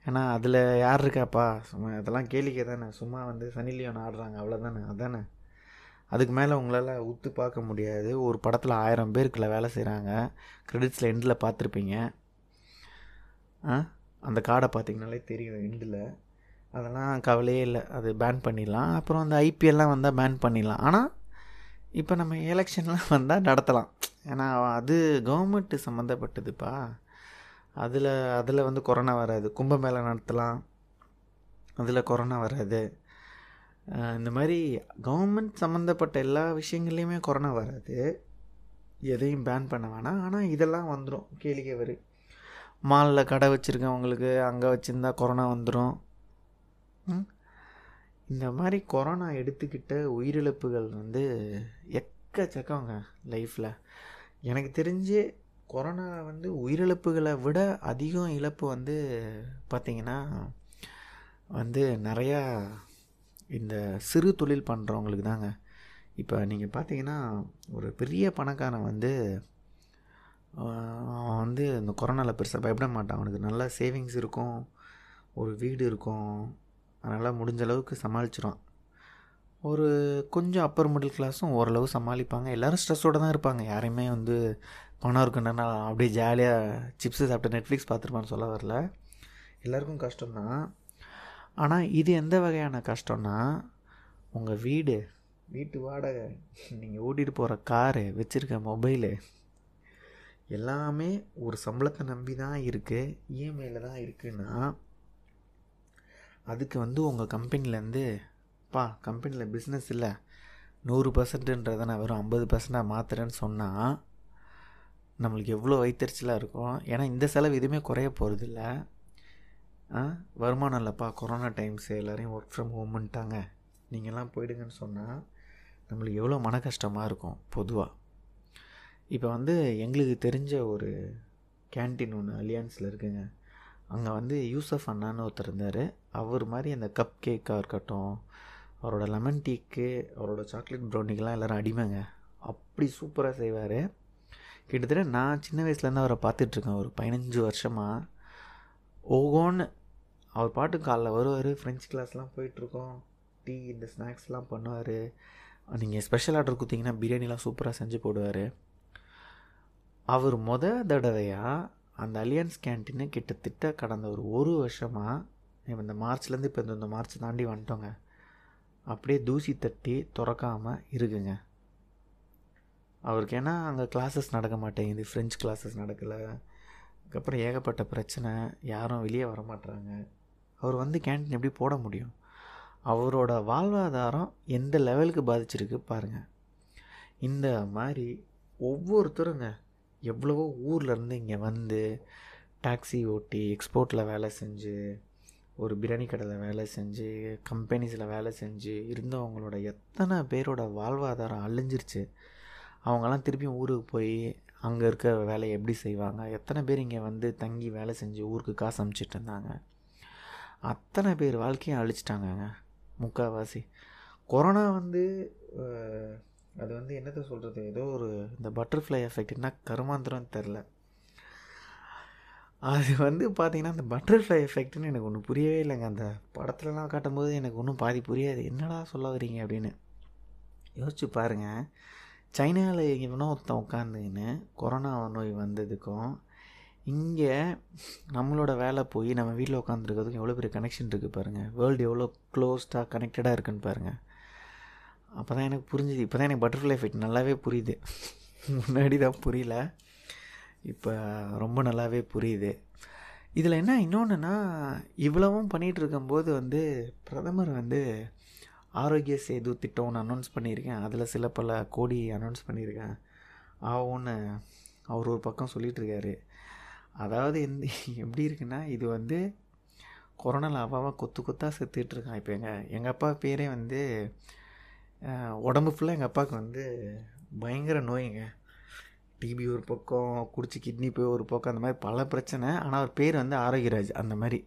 ஏன்னா அதில் யார் இருக்காப்பா? சும்மா அதெல்லாம் கேளிக்கை தானே. சும்மா வந்து சனி லியோன் ஆடுறாங்க. அவ்வளோதானே அதானே? அதுக்கு மேலே உங்களால் உத்து பார்க்க முடியாது. ஒரு படத்தில் ஆயிரம் பேருக்குள்ள வேலை செய்கிறாங்க க்ரெடிட்ஸில் எண்டில் பார்த்துருப்பீங்க. ஆ? அந்த கார்டை பார்த்தீங்கனாலே தெரியும் எண்டில் அதெல்லாம் கவலையே இல்லை. அது பேன் பண்ணிடலாம். அப்புறம் அந்த ஐபிஎல்லாம் வந்தால் பேன் பண்ணிடலாம். ஆனால் இப்போ நம்ம எலெக்ஷன்லாம் வந்தால் நடத்தலாம். ஏன்னா அது கவர்மெண்ட்டு சம்மந்தப்பட்டதுப்பா அதில் அதில் வந்து கொரோனா வராது. கும்பமேளா நடத்தலாம். அதில் கொரோனா வராது. இந்த மாதிரி கவர்மெண்ட் சம்மந்தப்பட்ட எல்லா விஷயங்கள்லேயுமே கொரோனா வராது. எதையும் பேன் பண்ண வேணாம். ஆனால் இதெல்லாம் வந்துடும் கேளிக்கை வரு. மாலில் கடை வச்சுருக்கவங்களுக்கு அங்கே வச்சுருந்தா கொரோனா வந்துடும் இந்த மாதிரி கொரோனா எடுத்துக்கிட்ட உயிரிழப்புகள் வந்து எக்கச்சக்கங்க லைஃப்பில் எனக்கு தெரிஞ்சு கொரோனா வந்து உயிரிழப்புகளை விட அதிகம் இழப்பு வந்து பார்த்திங்கன்னா வந்து நிறையா இந்த சிறு தொழில் பண்ணுறவங்களுக்கு தாங்க. இப்போ நீங்கள் பார்த்தீங்கன்னா ஒரு பெரிய பணக்காரன் வந்து அவன் வந்து இந்த கொரோனாவில் பெருசாக பயப்பட மாட்டான். அவனுக்கு நல்ல சேவிங்ஸ் இருக்கும் ஒரு வீடு இருக்கும். அதனால் முடிஞ்ச அளவுக்கு சமாளிச்சிடும் ஒரு கொஞ்சம் அப்பர் மிடில் கிளாஸும் ஓரளவு சமாளிப்பாங்க. எல்லோரும் ஸ்ட்ரெஸ்ஸோடு தான் இருப்பாங்க. யாரையுமே வந்து பணம் இருக்குன்னா அப்படியே ஜாலியாக சிப்ஸு சாப்பிட்டு நெட்ஃப்ளிக்ஸ் பார்த்துருப்பான்னு சொல்ல வரல. எல்லாருக்கும் கஷ்டம்தான். ஆனால் இது எந்த வகையான கஷ்டம்னா உங்கள் வீடு வீட்டு வாடகை நீங்கள் ஓட்டிகிட்டு போகிற காரு வச்சுருக்க மொபைலு எல்லாமே ஒரு சம்பளத்தை நம்பி தான் இருக்குது இஎம்ஐயில் தான் இருக்குன்னா அதுக்கு வந்து உங்கள் கம்பெனிலேருந்து பா கம்பெனியில் பிஸ்னஸ் இல்லை. நூறு பர்சன்ட்டுன்றதை நான் வெறும் ஐம்பது பர்சண்ட்டாக மாற்றுறேன்னு சொன்னால் நம்மளுக்கு எவ்வளோ வைத்தறிச்சலாக இருக்கும் ஏன்னா இந்த செலவு எதுவுமே குறைய போகிறதில்ல ஆ வருமானம் இல்லைப்பா கொரோனா டைம்ஸ் எல்லோரையும் ஒர்க் ஃப்ரம் ஹோம்ன்ட்டாங்க நீங்கள்லாம் போயிடுங்கன்னு சொன்னால் நம்மளுக்கு எவ்வளோ மன கஷ்டமாக இருக்கும் பொதுவாக இப்போ வந்து எங்களுக்கு தெரிஞ்ச ஒரு கேன்டீன் ஒன்று அலியான்ஸில் இருக்குங்க. அங்கே வந்து யூசஃப் அண்ணான்னு ஒருத்தர் இருந்தார். அவர் மாதிரி அந்த கப் கேக்காக இருக்கட்டும் அவரோட லெமன் டீக்கு அவரோட சாக்லேட் ப்ரௌனிக்கெலாம் எல்லோரும் அடிமைங்க. அப்படி சூப்பராக செய்வார். கிட்டத்தட்ட நான் சின்ன வயசுலேருந்து அவரை பார்த்துட்ருக்கேன். ஒரு பதினஞ்சு வருஷமாக ஓகோன்னு அவர் பாட்டு காலைல வருவார். ஃப்ரெஞ்ச் கிளாஸ்லாம் போயிட்டுருக்கோம் டீ இந்த ஸ்நாக்ஸ்லாம் பண்ணுவார். நீங்கள் ஸ்பெஷல் ஆர்டர் கொடுத்தீங்கன்னா பிரியாணிலாம் சூப்பராக செஞ்சு போடுவார். அவர் முத தடவையாக அந்த அலியன்ஸ் கேன்டீனு கிட்டத்தட்ட கடந்த ஒரு ஒரு வருஷமாக இப்போ இந்த மார்ச்லேருந்து இப்போ இந்த மார்ச் தாண்டி வந்துட்டோங்க. அப்படியே தூசி தட்டி திறக்காமல் இருக்குங்க. அவருக்கு ஏன்னா அங்கே கிளாஸஸ் நடக்க மாட்டேங்குது ஃப்ரெஞ்ச் கிளாஸஸ் நடக்கலை. அதுக்கப்புறம் ஏகப்பட்ட பிரச்சனை. யாரும் வெளியே வர மாட்டுறாங்க அவர் வந்து கேன்டீன் எப்படி போட முடியும்? அவரோட வாழ்வாதாரம் எந்த லெவலுக்கு பாதிச்சிருக்கு பாருங்கள் இந்த மாதிரி ஒவ்வொருத்தருங்க எவ்வளவோ ஊர்லேருந்து இங்கே வந்து டாக்ஸி ஓட்டி எக்ஸ்போர்ட்டில் வேலை செஞ்சு ஒரு பிரியாணி கடையில் வேலை செஞ்சு கம்பெனிஸில் வேலை செஞ்சு இருந்தவங்களோட எத்தனை பேரோட வாழ்வாதாரம் அழிஞ்சிருச்சு. அவங்கெல்லாம் திருப்பியும் ஊருக்கு போய் அங்கே இருக்க வேலையை எப்படி செய்வாங்க? எத்தனை பேர் இங்கே வந்து தங்கி வேலை செஞ்சு ஊருக்கு காசு அமுச்சிட்டு இருந்தாங்க? அத்தனை பேர் வாழ்க்கையும் அழிச்சிட்டாங்கங்க. முக்கால்வாசி கொரோனா வந்து அது வந்து என்னத்தை சொல்கிறது ஏதோ ஒரு இந்த பட்டர்ஃப்ளை எஃபெக்ட் என்ன கருமாந்திரம் தெரில அது வந்து பார்த்திங்கன்னா அந்த பட்டர்ஃப்ளை எஃபெக்ட்னு எனக்கு ஒன்றும் புரியவே இல்லைங்க. அந்த படத்துலலாம் காட்டும்போது எனக்கு ஒன்றும் பாதி புரியாது. என்னடா சொல்ல வரீங்க அப்படின்னு. யோசிச்சு பாருங்கள் சைனாவில் எவனோ ஒருத்தன் உட்காந்துக்கின்னு கொரோனா நோய் வந்ததுக்கும் இங்கே நம்மளோட வேலை போய் நம்ம வீட்டில் உட்காந்துருக்கிறதுக்கும் எவ்வளோ பெரிய கனெக்ஷன் இருக்குது பாருங்கள் வேர்ல்டு எவ்வளோ க்ளோஸ்டாக கனெக்டடாக இருக்குன்னு பாருங்கள் அப்போ தான் எனக்கு புரிஞ்சுது. இப்போ தான் எனக்கு பட்டர்ஃப்ளை எஃபெக்ட் நல்லாவே புரியுது. முன்னாடி தான் புரியல. இப்போ ரொம்ப நல்லாவே புரியுது. இதில் என்ன இன்னொன்றுன்னா இவ்வளவும் பண்ணிகிட்டு இருக்கும்போது வந்து பிரதமர் வந்து ஆரோக்கிய சேது திட்டம் ஒன்று அனௌன்ஸ் பண்ணியிருக்கேன். அதில் சில பல கோடி அனௌன்ஸ் பண்ணியிருக்கேன். ஆகும்னு அவர் ஒரு பக்கம் சொல்லிட்டு இருக்காரு அதாவது எந்த எப்படி இருக்குன்னா இது வந்து கொரோனாவில் அவாவா கொத்து கொத்தாக செத்துட்ருக்கான் இப்போ எங்கள் எங்கள் அப்பா பேரே வந்து உடம்பு ஃபுல்லாக எங்கள் அப்பாவுக்கு வந்து பயங்கர நோய்ங்க. டிபி ஒரு பக்கம் குடிச்சு கிட்னி போய் ஒரு பக்கம் அந்த மாதிரி பல பிரச்சனை. ஆனால் அவர் பேர் வந்து ஆரோக்கியராஜ் அந்த மாதிரி.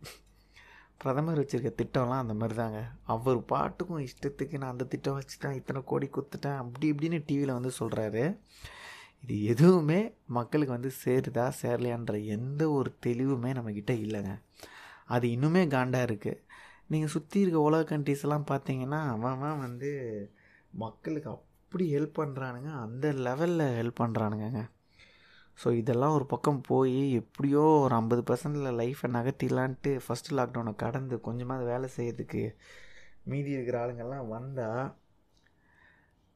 பிரதமர் வச்சுருக்க திட்டம்லாம் அந்த மாதிரி தாங்க அவர் பாட்டுக்கும் இஷ்டத்துக்கு நான் அந்த திட்டம் வச்சுட்டேன் இத்தனை கோடி குத்துட்டேன் அப்படி இப்படின்னு டிவியில் வந்து சொல்கிறாரு இது எதுவுமே மக்களுக்கு வந்து சேருதா சேரலையான்ற எந்த ஒரு தெளிவுமே நம்மக்கிட்ட இல்லைங்க. அது இன்னுமே காண்டாக இருக்குது நீங்கள் சுற்றி இருக்க உலக கண்ட்ரிஸ் எல்லாம் பார்த்தீங்கன்னா அவன் அவன் வந்து மக்களுக்கு அப்படி ஹெல்ப் பண்ணுறானுங்க அந்த லெவலில் ஹெல்ப் பண்ணுறானுங்கங்க ஸோ இதெல்லாம் ஒரு பக்கம் போய் எப்படியோ ஒரு ஐம்பது பர்சன்டில் லைஃப்பை நகர்த்திடலான்ட்டு ஃபஸ்ட்டு லாக்டவுனை கடந்து கொஞ்சமாவது வேலை செய்கிறதுக்கு மீதி இருக்கிற ஆளுங்கெல்லாம் வந்தால்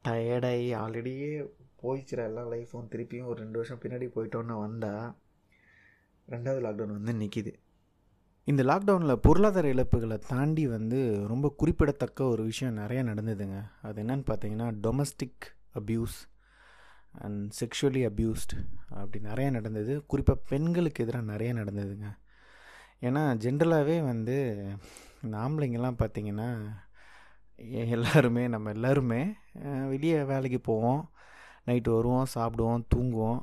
டயர்டாகி ஆல்ரெடியே போயிடுச்சுற எல்லா லைஃப்பும் திருப்பியும் ஒரு ரெண்டு வருஷம் பின்னாடி போயிட்டோன்னு வந்தால் ரெண்டாவது லாக்டவுன் வந்து நிற்கிது இந்த லாக்டவுனில் பொருளாதார இழப்புகளை தாண்டி வந்து ரொம்ப குறிப்பிடத்தக்க ஒரு விஷயம் நிறைய நடந்ததுங்க. அது என்னன்னு பார்த்தீங்கன்னா domestic abuse and sexually abused அப்படி நிறைய நடந்தது. குறிப்பாக பெண்களுக்கு எதிராக நிறைய நடந்ததுங்க. ஏன்னா ஜென்ரலாகவே வந்து இந்த ஆம்பளைங்கெல்லாம் பார்த்திங்கன்னா எல்லாருமே நம்ம எல்லாருமே வெளியே வேலைக்கு போவோம். நைட்டு வருவோம் சாப்பிடுவோம் தூங்குவோம்.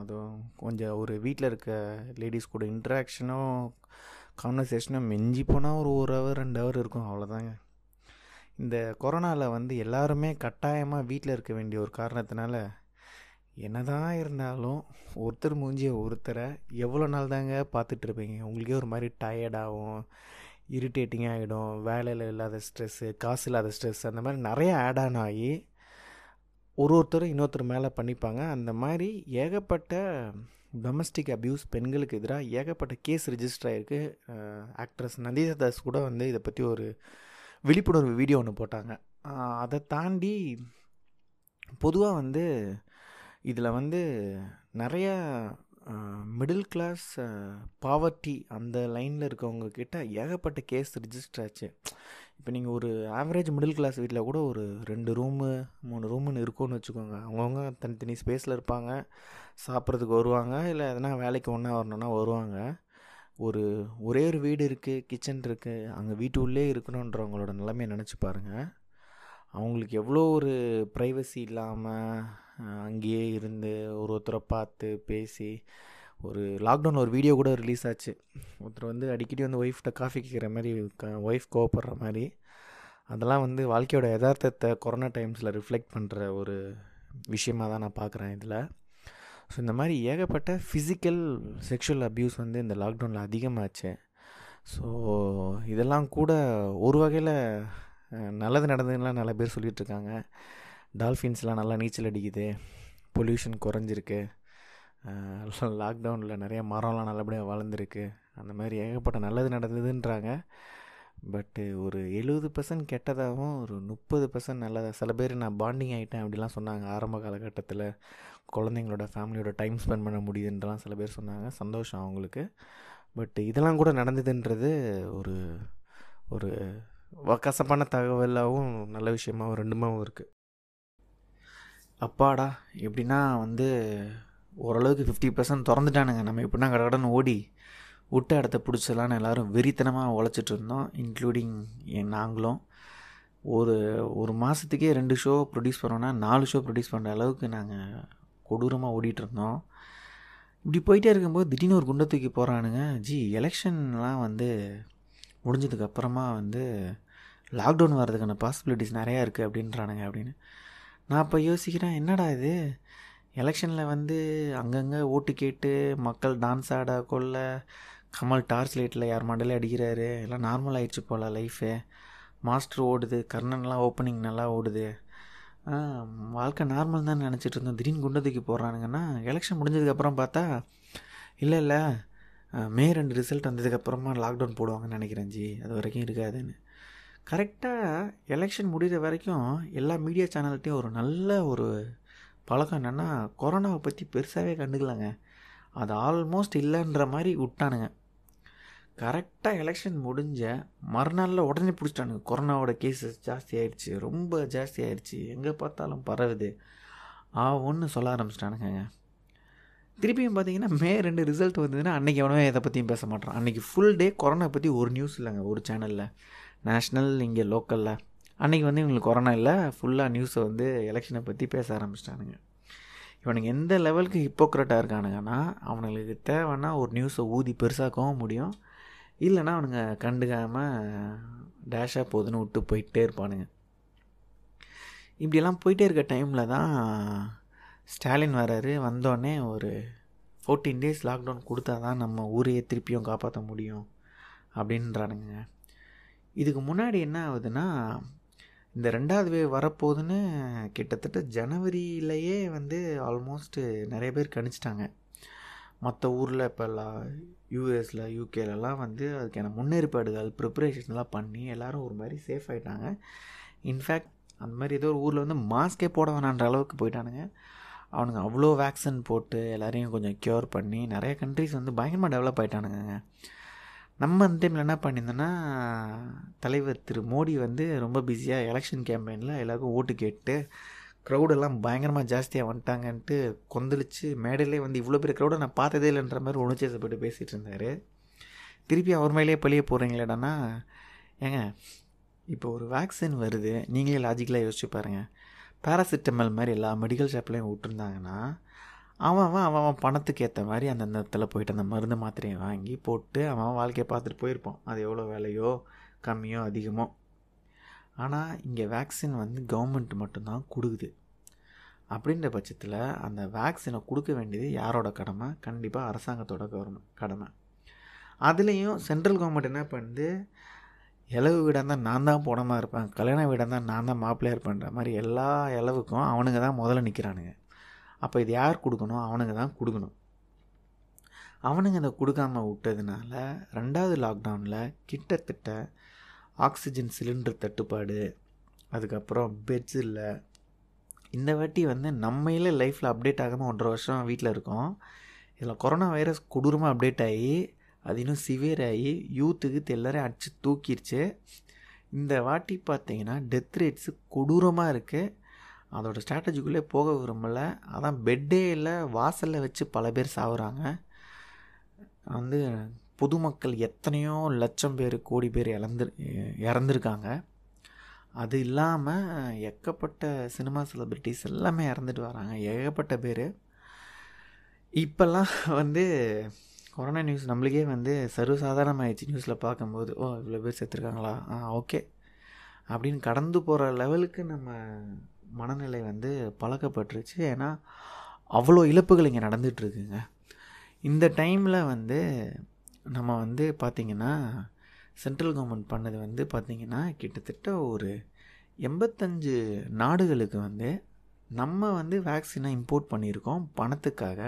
அதுவும் கொஞ்சம் ஒரு வீட்டில் இருக்க லேடிஸ் கூட இன்ட்ராக்ஷனும் கான்வர்சேஷனும் மிஞ்சி போனால் ஒரு ஒரு ஹவர் ரெண்டு ஹவர் இருக்கும். அவ்வளோதாங்க இந்த கொரோனாவில் வந்து எல்லாருமே கட்டாயமாக வீட்டில் இருக்க வேண்டிய ஒரு காரணத்தினால என்னதான் இருந்தாலும் ஒருத்தர் மூஞ்சிய ஒருத்தரை எவ்வளோ நாள் தாங்க பார்த்துட்டு இருப்பீங்க உங்களுக்கே ஒரு மாதிரி டயர்டாகும் இரிட்டேட்டிங் ஆகிடும் வேலையில் இல்லாத ஸ்ட்ரெஸ்ஸு காசு இல்லாத ஸ்ட்ரெஸ் அந்த மாதிரி நிறைய ஆட் ஆன் ஆகி ஒரு ஒருத்தரும் இன்னொருத்தர் மேலே பண்ணிப்பாங்க. அந்த மாதிரி ஏகப்பட்ட டொமஸ்டிக் அப்யூஸ் பெண்களுக்கு எதிராக ஏகப்பட்ட கேஸ் ரிஜிஸ்டர் ஆகிருக்கு ஆக்ட்ரஸ் நந்திதா தாஸ் கூட வந்து இதை பற்றி ஒரு விழிப்புணர்வு வீடியோ ஒன்று போட்டாங்க. அதை தாண்டி பொதுவாக வந்து இதில் வந்து நிறையா மிடில் கிளாஸ் பாவர்ட்டி அந்த லைனில் இருக்கவங்கக்கிட்ட ஏகப்பட்ட கேஸ் ரிஜிஸ்டர் ஆச்சு. இப்போ நீங்கள் ஒரு ஆவரேஜ் மிடில் கிளாஸ் வீட்டில் கூட ஒரு ரெண்டு ரூமு மூணு ரூமுன்னு இருக்கும்னு வச்சுக்கோங்க. அவங்கவுங்க தனித்தனி ஸ்பேஸில் இருப்பாங்க. சாப்பிட்றதுக்கு வருவாங்க. இல்லை எதனா வேலைக்கு ஒன்றா வரணுன்னா வருவாங்க. ஒரு ஒரே ஒரு வீடு இருக்குது கிச்சன் இருக்குது அங்கே வீட்டு உள்ளே இருக்கணுன்றவங்களோட நிலைமையை நினச்சி பாருங்கள் அவங்களுக்கு எவ்வளோ ஒரு ப்ரைவசி இல்லாமல் அங்கேயே இருந்து ஒரு ஒருத்தரை பார்த்து பேசி ஒரு லாக்டவுன் ஒரு வீடியோ கூட ரிலீஸ் ஆச்சு. ஒருத்தர் வந்து அடிக்கடி வந்து ஒய்ஃப்ட காஃபி கேட்குற மாதிரி ஒய்ஃப் கோவப்படுற மாதிரி அதெல்லாம் வந்து வாழ்க்கையோட யதார்த்தத்தை கொரோனா டைம்ஸில் ரிஃப்ளெக்ட் பண்ணுற ஒரு விஷயமாக தான் நான் பார்க்குறேன் இதில். ஸோ இந்த மாதிரி ஏகப்பட்ட ஃபிசிக்கல் செக்ஷுவல் அப்யூஸ் வந்து இந்த லாக்டவுனில் அதிகமாச்சு. ஸோ இதெல்லாம் கூட ஒரு வகையில் நல்லது நடந்ததுலாம் நல்ல பேர் சொல்லிகிட்ருக்காங்க இருக்காங்க. டால்ஃபின்ஸ்லாம் நல்லா நீச்சல் அடிக்குது. பொல்யூஷன் குறைஞ்சிருக்கு. லாக்டவுனில் நிறைய மரம்லாம் நல்லபடியாக வளர்ந்துருக்கு. அந்த மாதிரி ஏகப்பட்ட நல்லது நடந்ததுன்றாங்க. பட்டு ஒரு எழுபது பர்சன்ட் கெட்டதாகவும் ஒரு முப்பது பர்சன்ட் நல்லதாக சில பேர் நான் பாண்டிங் ஆகிட்டேன் அப்படிலாம் சொன்னாங்க ஆரம்ப காலகட்டத்தில். குழந்தைங்களோட ஃபேமிலியோட டைம் ஸ்பெண்ட் பண்ண முடியுதுன்றலாம் சில பேர் சொன்னாங்க. சந்தோஷம் அவங்களுக்கு. பட் இதெல்லாம் கூட நடந்ததுன்றது ஒரு ஒரு கசப்பான தகவலாகவும் நல்ல விஷயமாகவும் ரெண்டுமாவும் இருக்குது அப்பாடா எப்படின்னா வந்து ஓரளவுக்கு ஃபிஃப்டி பர்சன்ட் திறந்துட்டானுங்க. நம்ம எப்படின்னா கடகடன்னு ஓடி விட்ட இடத்த பிடிச்சலான்னு எல்லோரும் வெறித்தனமாக உழைச்சிட்டு இருந்தோம் இன்க்ளூடிங் நாங்களும். ஒரு ஒரு மாதத்துக்கே ரெண்டு ஷோ ப்ரொடியூஸ் பண்ணோன்னா நாலு ஷோ ப்ரொடியூஸ் பண்ணுற அளவுக்கு நாங்கள் கொடூரமாக ஓடிட்டுருந்தோம். இப்படி போயிட்டே இருக்கும்போது திடீர்னு ஒரு குண்டை தூக்கி போகிறானுங்க ஜி எலெக்ஷன்லாம் வந்து முடிஞ்சதுக்கப்புறமா வந்து லாக்டவுன் வர்றதுக்கான பாசிபிலிட்டிஸ் நிறையா இருக்குது அப்படின்றானுங்க அப்படின்னு. நான் இப்போ யோசிக்கிறேன் என்னடா இது? எலெக்ஷனில் வந்து அங்கங்கே ஓட்டு கேட்டு மக்கள் டான்ஸ் ஆட கொள்ள கமல் டார்ச் லைட்டில் யார் மண்டலே அடிக்கிறாரு? எல்லாம் நார்மல் ஆயிடுச்சு போல் லைஃபு மாஸ்டர் ஓடுது கர்ணன்லாம் ஓப்பனிங் நல்லா ஓடுது. வாழ்க்கை நார்மல் தான் நினச்சிட்டு இருந்தோம். திடீர்னு குண்டதுக்கு தூக்கி போடுறானுங்கன்னா எலெக்ஷன் முடிஞ்சதுக்கப்புறம் பார்த்தா இல்லை இல்லை மே ரெண்டு ரிசல்ட் வந்ததுக்கப்புறமா லாக்டவுன் போடுவாங்கன்னு நினைக்கிறேன் ஜி. அது வரைக்கும் இருக்காதுன்னு. கரெக்டாக எலெக்ஷன் முடிகிற வரைக்கும் எல்லா மீடியா சேனல்கிட்டையும் ஒரு நல்ல ஒரு பழக்கம் என்னென்னா கொரோனாவை பற்றி பெருசாகவே கண்டுக்கலாங்க. அது ஆல்மோஸ்ட் இல்லைன்ற மாதிரி விட்டானுங்க. கரெக்டாக எலெக்ஷன் முடிஞ்ச மறுநாளில் உடனே பிடிச்சிட்டானுங்க. கொரோனாவோட கேஸஸ் ஜாஸ்தி ஆயிடுச்சு ரொம்ப ஜாஸ்தி ஆயிடுச்சு. எங்கே பார்த்தாலும் பரவுது. ஆ ஒன்று சொல்ல ஆரம்பிச்சிட்டானுங்க திருப்பியும் பார்த்தீங்கன்னா மே ரெண்டு ரிசல்ட் வந்ததுன்னா அன்றைக்கி எவனவே இதை பற்றியும் பேச மாட்டான் அன்றைக்கி ஃபுல் டே கொரோனா பற்றி ஒரு நியூஸ் இல்லைங்க ஒரு சேனலில் நேஷ்னல் இங்கே லோக்கலில் அன்றைக்கி வந்து இவங்களுக்கு கொரோனா இல்லை ஃபுல்லாக நியூஸை வந்து எலெக்ஷனை பற்றி பேச ஆரம்பிச்சிட்டானுங்க. இவனுங்க எந்த லெவலுக்கு ஹிப்போக்ரட்டாக இருக்கானுங்கன்னா அவனுங்களுக்கு தேவைன்னா ஒரு நியூஸை ஊதி பெருசாக்கவும் முடியும். இல்லைன்னா அவனுங்க கண்டுக்காமல் டேஷாக போகுதுன்னு விட்டு போயிட்டே இருப்பானுங்க. இப்படியெல்லாம் போயிட்டே இருக்க டைமில் தான் ஸ்டாலின் வராரு. வந்தோடனே ஒரு ஃபோர்டீன் டேஸ் லாக்டவுன் கொடுத்தா தான் நம்ம ஊரையே திருப்பியும் காப்பாற்ற முடியும். அப்படின்றானுங்க. இதுக்கு முன்னாடி என்ன ஆகுதுன்னா இந்த ரெண்டாவது வேவ் வரப்போகுதுன்னு கிட்டத்தட்ட ஜனவரியிலையே வந்து ஆல்மோஸ்ட்டு நிறைய பேர் கணிச்சிட்டாங்க. மற்ற ஊரில் இப்போல்லாம் யூஎஸில் யூகேலலாம் வந்து அதுக்கான முன்னேற்பாடுகள் ப்ரிப்பரேஷன்லாம் பண்ணி எல்லோரும் ஒரு மாதிரி சேஃப் ஆகிட்டாங்க இன்ஃபேக்ட் அந்த மாதிரி ஏதோ ஒரு ஊரில் வந்து மாஸ்கே போட வேணான்ற அளவுக்கு போயிட்டானுங்க. அவனுங்க அவ்வளோ வேக்சின் போட்டு எல்லாரையும் கொஞ்சம் க்யூர் பண்ணி நிறைய கண்ட்ரிஸ் வந்து பயங்கரமாக டெவலப் ஆகிட்டானுங்க நம்ம அந்த டைமில் என்ன பண்ணியிருந்தோன்னா தலைவர் திரு மோடி வந்து ரொம்ப பிஸியாக எலெக்ஷன் கேம்பெயினில் எல்லாருக்கும் ஓட்டு கேட்டு க்ரௌடெல்லாம் பயங்கரமாக ஜாஸ்தியாக வந்துட்டாங்கன்ட்டு கொந்தளிச்சு மேடையிலே வந்து இவ்வளோ பெரிய க்ரௌடை நான் பார்த்ததே இல்லைன்ற மாதிரி உணர்ச்சேசப்பட்டு பேசிகிட்டு இருந்தார். திருப்பி அவர் மேலேயே பழிய போகிறீங்களேடானா ஏங்க இப்போ ஒரு வேக்சின் வருது நீங்களே லாஜிக்கலாக யோசிச்சு பாருங்கள் பேராசிட்டமல் மாதிரி எல்லா மெடிக்கல் ஷாப்லேயும் விட்டுருந்தாங்கன்னா அவன் அவன் அவன் அவன் பணத்துக்கு ஏற்ற மாதிரி அந்த இடத்துல போயிட்டு அந்த மருந்து மாத்திரையை வாங்கி போட்டு அவன் அவன் வாழ்க்கையை பார்த்துட்டு போயிருப்பான். அது எவ்வளோ விலையோ கம்மியோ அதிகமோ. ஆனால் இங்கே வேக்சின் வந்து கவர்மெண்ட் மட்டும்தான் கொடுக்குது. அப்படின்ற பட்சத்தில் அந்த வேக்சினை கொடுக்க வேண்டியது யாரோட கடமை? கண்டிப்பாக அரசாங்கத்தோட கவர்மெண்ட் கடமை. அதுலேயும் சென்ட்ரல் கவர்மெண்ட் என்ன பண்ணுது? இலவு வீடாக இருந்தால் நான் தான் போனமாக இருப்பேன். கல்யாண வீடாக இருந்தால் நான் தான் மாப்பிள்ளையாக இருப்பேன்ற மாதிரி எல்லா இலவுக்கும் அவனுங்க தான் முதல்ல நிற்கிறானுங்க அப்போ இது யார் கொடுக்கணும் அவனுங்க தான் கொடுக்கணும். அவனுங்க இதை கொடுக்காம விட்டதுனால ரெண்டாவது லாக்டவுனில் கிட்டத்தட்ட ஆக்சிஜன் சிலிண்டர் தட்டுப்பாடு அதுக்கப்புறம் பெட்ஸ் இல்லை. இந்த வாட்டி வந்து நம்மையில லைஃப்பில் அப்டேட் ஆகாமல் ஒன்றரை வருஷம் வீட்டில் இருக்கோம். இதில் கொரோனா வைரஸ் கொடூரமாக அப்டேட் ஆகி அது இன்னும் சிவியர் ஆகி யூத்துக்கு எல்லோரையும் அடித்து தூக்கிடுச்சு இந்த வாட்டி பார்த்தீங்கன்னா டெத் ரேட்ஸு கொடூரமாக இருக்குது அதோடய ஸ்ட்ராட்டஜிக்குள்ளே போக விரும்பல. அதான் பெட்டேயில் வாசலில் வச்சு பல பேர் சாகுறாங்க வந்து பொதுமக்கள் எத்தனையோ லட்சம் பேர் கோடி பேர் இழந்து இறந்துருக்காங்க. அது இல்லாமல் ஏகப்பட்ட சினிமா செலிப்ரிட்டிஸ் எல்லாமே இறந்துட்டு வராங்க. ஏகப்பட்ட பேர். இப்போல்லாம் வந்து கொரோனா நியூஸ் நம்மளுக்கே வந்து சர்வசாதாரணமாகிடுச்சு நியூஸில் பார்க்கும்போது. ஓ இவ்வளோ பேர் செத்துருக்காங்களா? ஆ ஓகே அப்படின்னு கடந்து போகிற லெவலுக்கு நம்ம மனநிலை வந்து பழக்கப்பட்டுருச்சு. ஏன்னா அவ்வளோ இழப்புகள் இங்கே நடந்துகிட்ருக்குங்க இந்த டைமில் வந்து நம்ம வந்து பார்த்திங்கன்னா சென்ட்ரல் கவர்மெண்ட் பண்ணது வந்து பார்த்திங்கன்னா கிட்டத்தட்ட ஒரு எண்பத்தஞ்சு நாடுகளுக்கு வந்து நம்ம வந்து வேக்சினை இம்போர்ட் பண்ணியிருக்கோம் பணத்துக்காக.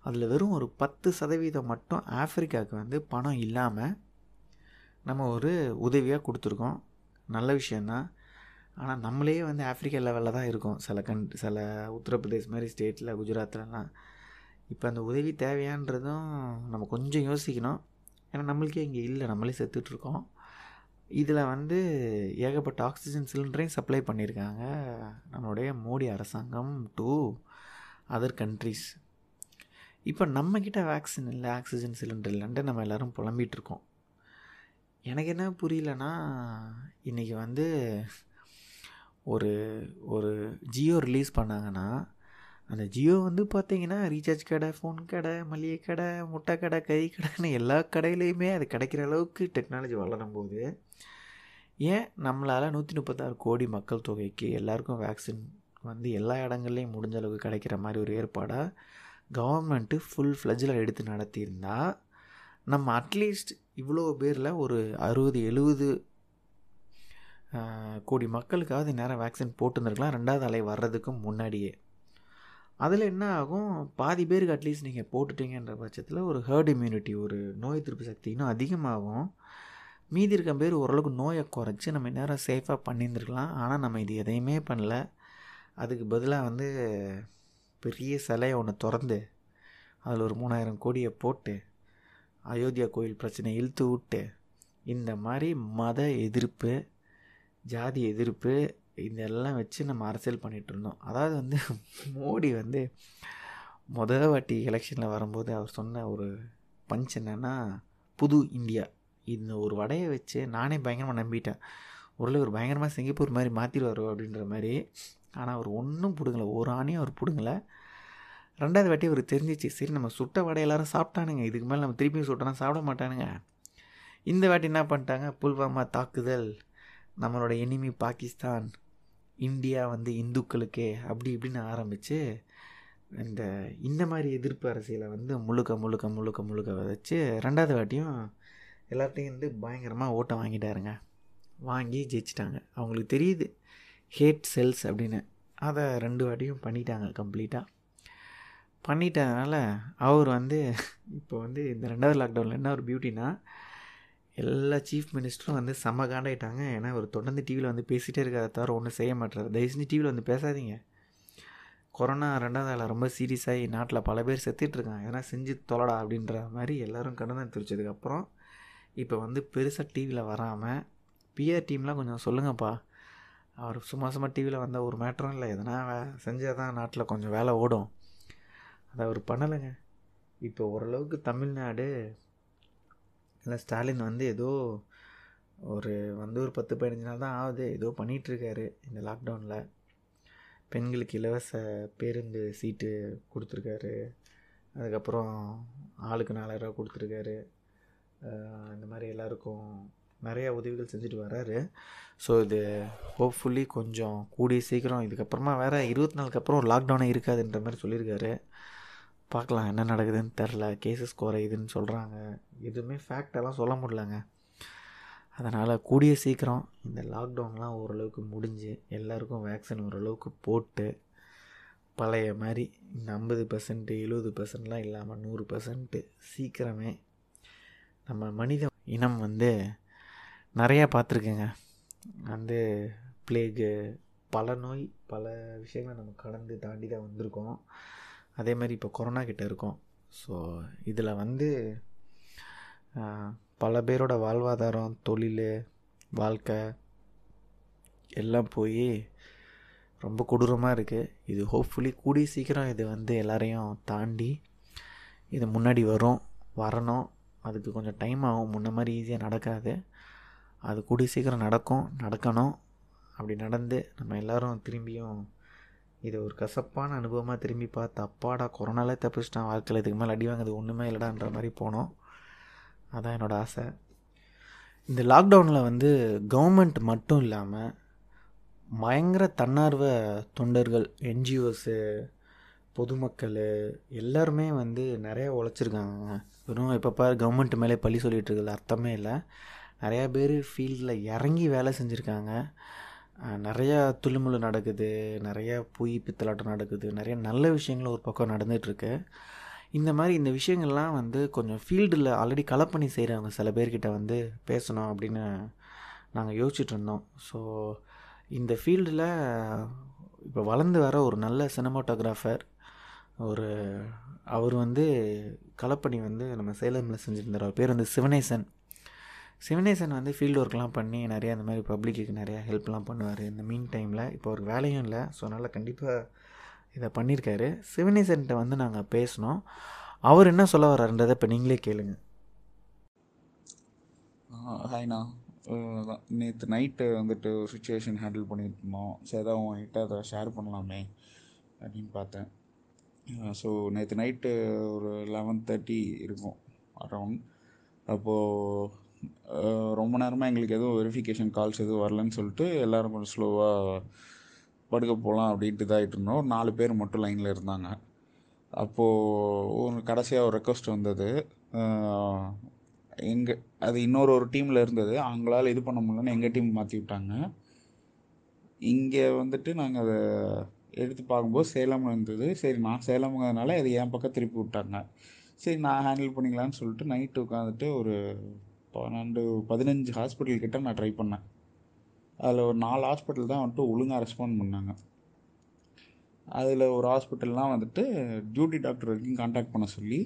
அதில் வெறும் ஒரு பத்து சதவீதம் மட்டும் ஆஃப்ரிக்காவுக்கு வந்து பணம் இல்லாமல் நம்ம ஒரு உதவியாக கொடுத்துருக்கோம். நல்ல விஷயந்தான் ஆனால் நம்மளே வந்து ஆஃப்ரிக்கா லெவலில் தான் இருக்கும். சில கண் சில உத்தரப்பிரதேஷ் மாதிரி ஸ்டேட்டில் குஜராத்லலாம். இப்போ அந்த உதவி தேவையான்றதும் நம்ம கொஞ்சம் யோசிக்கணும். ஏன்னா நம்மளுக்கே இங்கே இல்லை. நம்மளே செத்துட்ருக்கோம். இதில் வந்து ஏகப்பட்ட ஆக்சிஜன் சிலிண்டரையும் சப்ளை பண்ணியிருக்காங்க. நம்மளுடைய மோடி அரசாங்கம் டு அதர் கண்ட்ரீஸ் இப்போ நம்மக்கிட்ட வேக்சின் இல்லை ஆக்சிஜன் சிலிண்டர் இல்லைன்ட்டு நம்ம எல்லோரும் புலம்பிகிட்ருக்கோம் எனக்கு என்ன புரியலன்னா இன்றைக்கி வந்து ஒரு ஒரு ஜியோ ரிலீஸ் பண்ணாங்கன்னா அந்த ஜியோ வந்து பார்த்திங்கன்னா ரீசார்ஜ் கடை ஃபோன் கடை மளிகை கடை முட்டை கடை கறி கடைன்னு எல்லா கடையிலையுமே அது கிடைக்கிற அளவுக்கு டெக்னாலஜி வளரும் போது ஏன் நம்மளால் நூற்றி முப்பத்தாறு கோடி மக்கள் தொகைக்கு எல்லாருக்கும் வேக்சின் வந்து எல்லா இடங்கள்லையும் முடிஞ்ச அளவுக்கு கிடைக்கிற மாதிரி ஒரு ஏற்பாடாக கவர்மெண்ட்டு ஃபுல் ஃப்ளஜில் எடுத்து நடத்தியிருந்தால் நம்ம அட்லீஸ்ட் இவ்வளோ பேரில் ஒரு அறுபது எழுபது கோடி மக்களுக்காவது நேரம் வேக்சின் போட்டுருந்துருக்கலாம். ரெண்டாவது அலை வர்றதுக்கு முன்னாடியே. அதில் என்ன ஆகும்? பாதி பேருக்கு அட்லீஸ்ட் நீங்கள் போட்டுட்டீங்கன்ற பட்சத்தில் ஒரு ஹேர்ட் இம்யூனிட்டி ஒரு நோய் எதிர்ப்பு சக்தி இன்னும் அதிகமாகும். மீதி இருக்க பேர் ஓரளவுக்கு நோயை குறைச்சி நம்ம நேரம் சேஃபாக பண்ணியிருந்துருக்கலாம். ஆனால் நம்ம இது எதையுமே பண்ணல. அதுக்கு பதிலாக வந்து பெரிய சிலையை ஒன்று திறந்து அதில் ஒரு மூணாயிரம் கோடியை போட்டு அயோத்தியா கோயில் பிரச்சனை இழுத்து விட்டு இந்த மாதிரி மத எதிர்ப்பு ஜாதி எதிர்ப்பு இதெல்லாம் வச்சு நம்ம அரசியல் பண்ணிகிட்டு இருந்தோம். அதாவது வந்து மோடி வந்து முத வாட்டி எலெக்ஷனில் வரும்போது அவர் சொன்ன ஒரு பஞ்ச் என்னென்னா புது இந்தியா. இந்த ஒரு வடையை வச்சு நானே பயங்கரமாக நம்பிட்டேன். ஒரு ஒரு பயங்கரமாக சிங்கப்பூர் மாதிரி மாற்றிடுவார் அப்படின்ற மாதிரி. ஆனால் அவர் ஒன்றும் பிடுங்கலை. ஒரு ஆணையும் அவர் பிடுங்கலை. ரெண்டாவது வாட்டி அவர் தெரிஞ்சிச்சு சரி நம்ம சுட்ட வடை எல்லாரும் சாப்பிட்டானுங்க. இதுக்கு மேலே நம்ம திருப்பியும் சுட்டோன்னா சாப்பிட மாட்டானுங்க. இந்த வாட்டி என்ன பண்ணிட்டாங்க? புல்வாமா தாக்குதல். நம்மளோட எனிமி பாகிஸ்தான் இந்தியா வந்து இந்துக்களுக்கே அப்படி இப்படின்னு ஆரம்பித்து இந்த இந்த மாதிரி எதிர்ப்பு அரசியலை வந்து முழுக்க முழுக்க முழுக்க முழுக்க விதைச்சி ரெண்டாவது வாட்டியும் எல்லாத்தையும் வந்து பயங்கரமாக ஓட்டம் வாங்கிட்டாருங்க. வாங்கி ஜெயிச்சிட்டாங்க. அவங்களுக்கு தெரியுது ஹேட் செல்ஸ் அப்படின்னு. அதை ரெண்டு வாட்டியும் பண்ணிட்டாங்க கம்ப்ளீட்டாக பண்ணிட்டதுனால அவர் வந்து இப்போ வந்து இந்த ரெண்டாவது லாக்டவுனில் என்ன ஒரு பியூட்டினா எல்லா சீஃப் மினிஸ்டரும் வந்து செம்ம காண்டாயிட்டாங்க. ஏன்னா அவர் தொடர்ந்து டிவியில் வந்து பேசிகிட்டே இருக்காத தவிர ஒன்றும் செய்ய மாட்டார் தயவுசெஞ்சு டிவியில் வந்து பேசாதீங்க. கொரோனா ரெண்டாவது ஆள் ரொம்ப சீரியஸாகி நாட்டில் பல பேர் செத்துட்ருக்காங்க எதனா செஞ்சு தொலடா அப்படின்ற மாதிரி எல்லோரும் கண்டனம் தெரிச்சதுக்கப்புறம் இப்போ வந்து பெருசாக டிவியில் வராமல் பிஆர் டீம்லாம் கொஞ்சம் சொல்லுங்கப்பா. அவர் சும்மா சும்மா டிவியில் வந்தால் ஒரு மேட்டரும் இல்லை. எதனா செஞ்சால் தான் நாட்டில் கொஞ்சம் வேலை ஓடும். அதை அவர் பண்ணலைங்க. இப்போ ஓரளவுக்கு தமிழ்நாடு இல்லை ஸ்டாலின் வந்து ஏதோ ஒரு வந்து ஒரு பத்து பதினஞ்சு நாள் தான் ஆகுது. ஏதோ பண்ணிகிட்ருக்காரு இந்த லாக்டவுனில் பெண்களுக்கு இலவச பேருந்து சீட்டு கொடுத்துருக்காரு. அதுக்கப்புறம் ஆளுக்கு நாலாயிரரூவா கொடுத்துருக்காரு. இந்த மாதிரி எல்லாருக்கும் நிறையா உதவிகள் செஞ்சுட்டு வராரு. ஸோ இது ஹோப்ஃபுல்லி கொஞ்சம் கூடிய சீக்கிரம். இதுக்கப்புறமா வேறு இருபத்தி நாளுக்கு அப்புறம் லாக்டவுனே இருக்காதுன்ற மாதிரி சொல்லியிருக்காரு. பார்க்கலாம் என்ன நடக்குதுன்னு தெரில கேசஸ் குறையுதுன்னு சொல்கிறாங்க எதுவுமே ஃபேக்டெல்லாம் சொல்ல முடியலங்க. அதனால் கூடிய சீக்கிரம் இந்த லாக்டவுன்லாம் ஓரளவுக்கு முடிஞ்சு எல்லாருக்கும் வேக்சின் ஓரளவுக்கு போட்டு பழைய மாதிரி இந்த ஐம்பது பர்சன்ட்டு எழுபது பர்சன்ட்லாம் இல்லாமல் நூறு பர்சன்ட்டு சீக்கிரமே நம்ம மனித இனம் வந்து நிறையா பார்த்துருக்குங்க. வந்து பிளேகு பல நோய் பல விஷயங்களை நம்ம கடந்து தாண்டி தான் வந்திருக்கோம். அதே மாதிரி இப்போ கொரோனா கிட்ட இருக்கோம். ஸோ இதில் வந்து பல பேரோட வாழ்வாதாரம் தொழில் வாழ்க்கை எல்லாம் போய் ரொம்ப கொடூரமாக இருக்குது இது ஹோப்ஃபுல்லி கூடிய சீக்கிரம் இது வந்து எல்லாரையும் தாண்டி இது முன்னாடி வரும் வரணும். அதுக்கு கொஞ்சம் டைம் ஆகும். முன்ன மாதிரி ஈஸியாக நடக்காது. அது கூடிய சீக்கிரம் நடக்கும் நடக்கணும். அப்படி நடந்து நம்ம எல்லோரும் திரும்பியும் இது ஒரு கசப்பான அனுபவமாக திரும்பி பார்த்து அப்பாடா கொரோனாலே தப்பிச்சிட்டான் வாழ்க்கையில் இதுக்கு மேலே அடி வாங்குது ஒன்றுமே இல்லைடான்ற மாதிரி போனோம். அதான் என்னோடய ஆசை. இந்த லாக்டவுனில் வந்து கவர்மெண்ட் மட்டும் இல்லாமல் பயங்கர தன்னார்வ தொண்டர்கள் என்ஜிஓஸு பொதுமக்கள் எல்லாருமே வந்து நிறையா உழைச்சிருக்காங்க. வெறும் இப்போ பாரு கவர்மெண்ட் மேலே பழி சொல்லிகிட்டு இருக்கிறது அர்த்தமே இல்லை. நிறையா பேர் ஃபீல்டில் இறங்கி வேலை செஞ்சுருக்காங்க. நிறையா துளுமுழு நடக்குது நிறையா பொய் பித்தலாட்டம் நடக்குது நிறைய நல்ல விஷயங்களும் ஒரு பக்கம் நடந்துகிட்ருக்கு. இந்த மாதிரி இந்த விஷயங்கள்லாம் வந்து கொஞ்சம் ஃபீல்டில் ஆல்ரெடி கலப்பணி செய்கிறவங்க சில பேர்கிட்ட வந்து பேசணும் அப்படின்னு நாங்கள் யோசிச்சுட்டு இருந்தோம் ஸோ இந்த ஃபீல்டில் இப்போ வளர்ந்து வர ஒரு நல்ல சினிமாட்டோகிராஃபர் ஒரு அவர் வந்து கலப்பணி வந்து நம்ம சேலமில் செஞ்சுருந்தார். அவர் பேர் வந்து சிவனேசன். சிவனேசன் வந்து ஃபீல்டு ஒர்க்லாம் பண்ணி நிறையா இந்த மாதிரி பப்ளிக்கு நிறையா ஹெல்ப்லாம் பண்ணுவார். இந்த மீன் டைமில் இப்போ ஒரு வேலையும் இல்லை. ஸோ அதனால் கண்டிப்பாக இதை பண்ணியிருக்காரு சிவனேசன்கிட்ட வந்து நாங்கள் பேசினோம் அவர் என்ன சொல்ல வர்றாருன்றதை இப்போ நீங்களே கேளுங்க. ஹாய்ண்ணா நேற்று நைட்டு வந்துட்டு சுச்சுவேஷன் ஹேண்டில் பண்ணிட்டு இருந்தோம் சரி அதான் உங்ககிட்ட அதை ஷேர் பண்ணலாமே அப்படின்னு பார்த்தேன். ஸோ நேற்று நைட்டு ஒரு லெவன் தேர்ட்டி இருக்கும். அரௌண்ட் அப்போது ரொம்ப நேரமாக எங்களுக்கு எதுவும் வெரிஃபிகேஷன் கால்ஸ் எதுவும் வரலன்னு சொல்லிட்டு எல்லோரும் கொஞ்சம் ஸ்லோவாக படுக்க போகலாம் அப்படின்ட்டு இதாகிட்டு இருந்தோம். ஒரு நாலு பேர் மட்டும் லைனில் இருந்தாங்க. அப்போது ஒரு கடைசியாக ஒரு ரெக்வஸ்ட் வந்தது. எங்கள் அது இன்னொரு ஒரு டீமில் இருந்தது. அவங்களால இது பண்ண முடியலன்னு எங்கள் டீம் மாற்றி விட்டாங்க. இங்கே வந்துட்டு நாங்கள் அதை எடுத்து பார்க்கும்போது சேலம் இருந்தது சரி நான் சேலம்ங்கிறதுனால அது என் பக்கம் திருப்பி விட்டாங்க. சரி நான் ஹேண்டில் பண்ணிக்கலான்னு சொல்லிட்டு நைட்டு உட்காந்துட்டு ஒரு பன்னெண்டு பதினஞ்சு ஹாஸ்பிட்டல் கிட்ட நான் ட்ரை பண்ணேன். அதில் ஒரு நாலு ஹாஸ்பிட்டல் தான் வந்துட்டு ஒழுங்காக ரெஸ்பாண்ட் பண்ணாங்க. அதில் ஒரு ஹாஸ்பிட்டல்லாம் வந்துட்டு டியூட்டி டாக்டர் வரைக்கும் காண்டாக்ட் பண்ண சொல்லி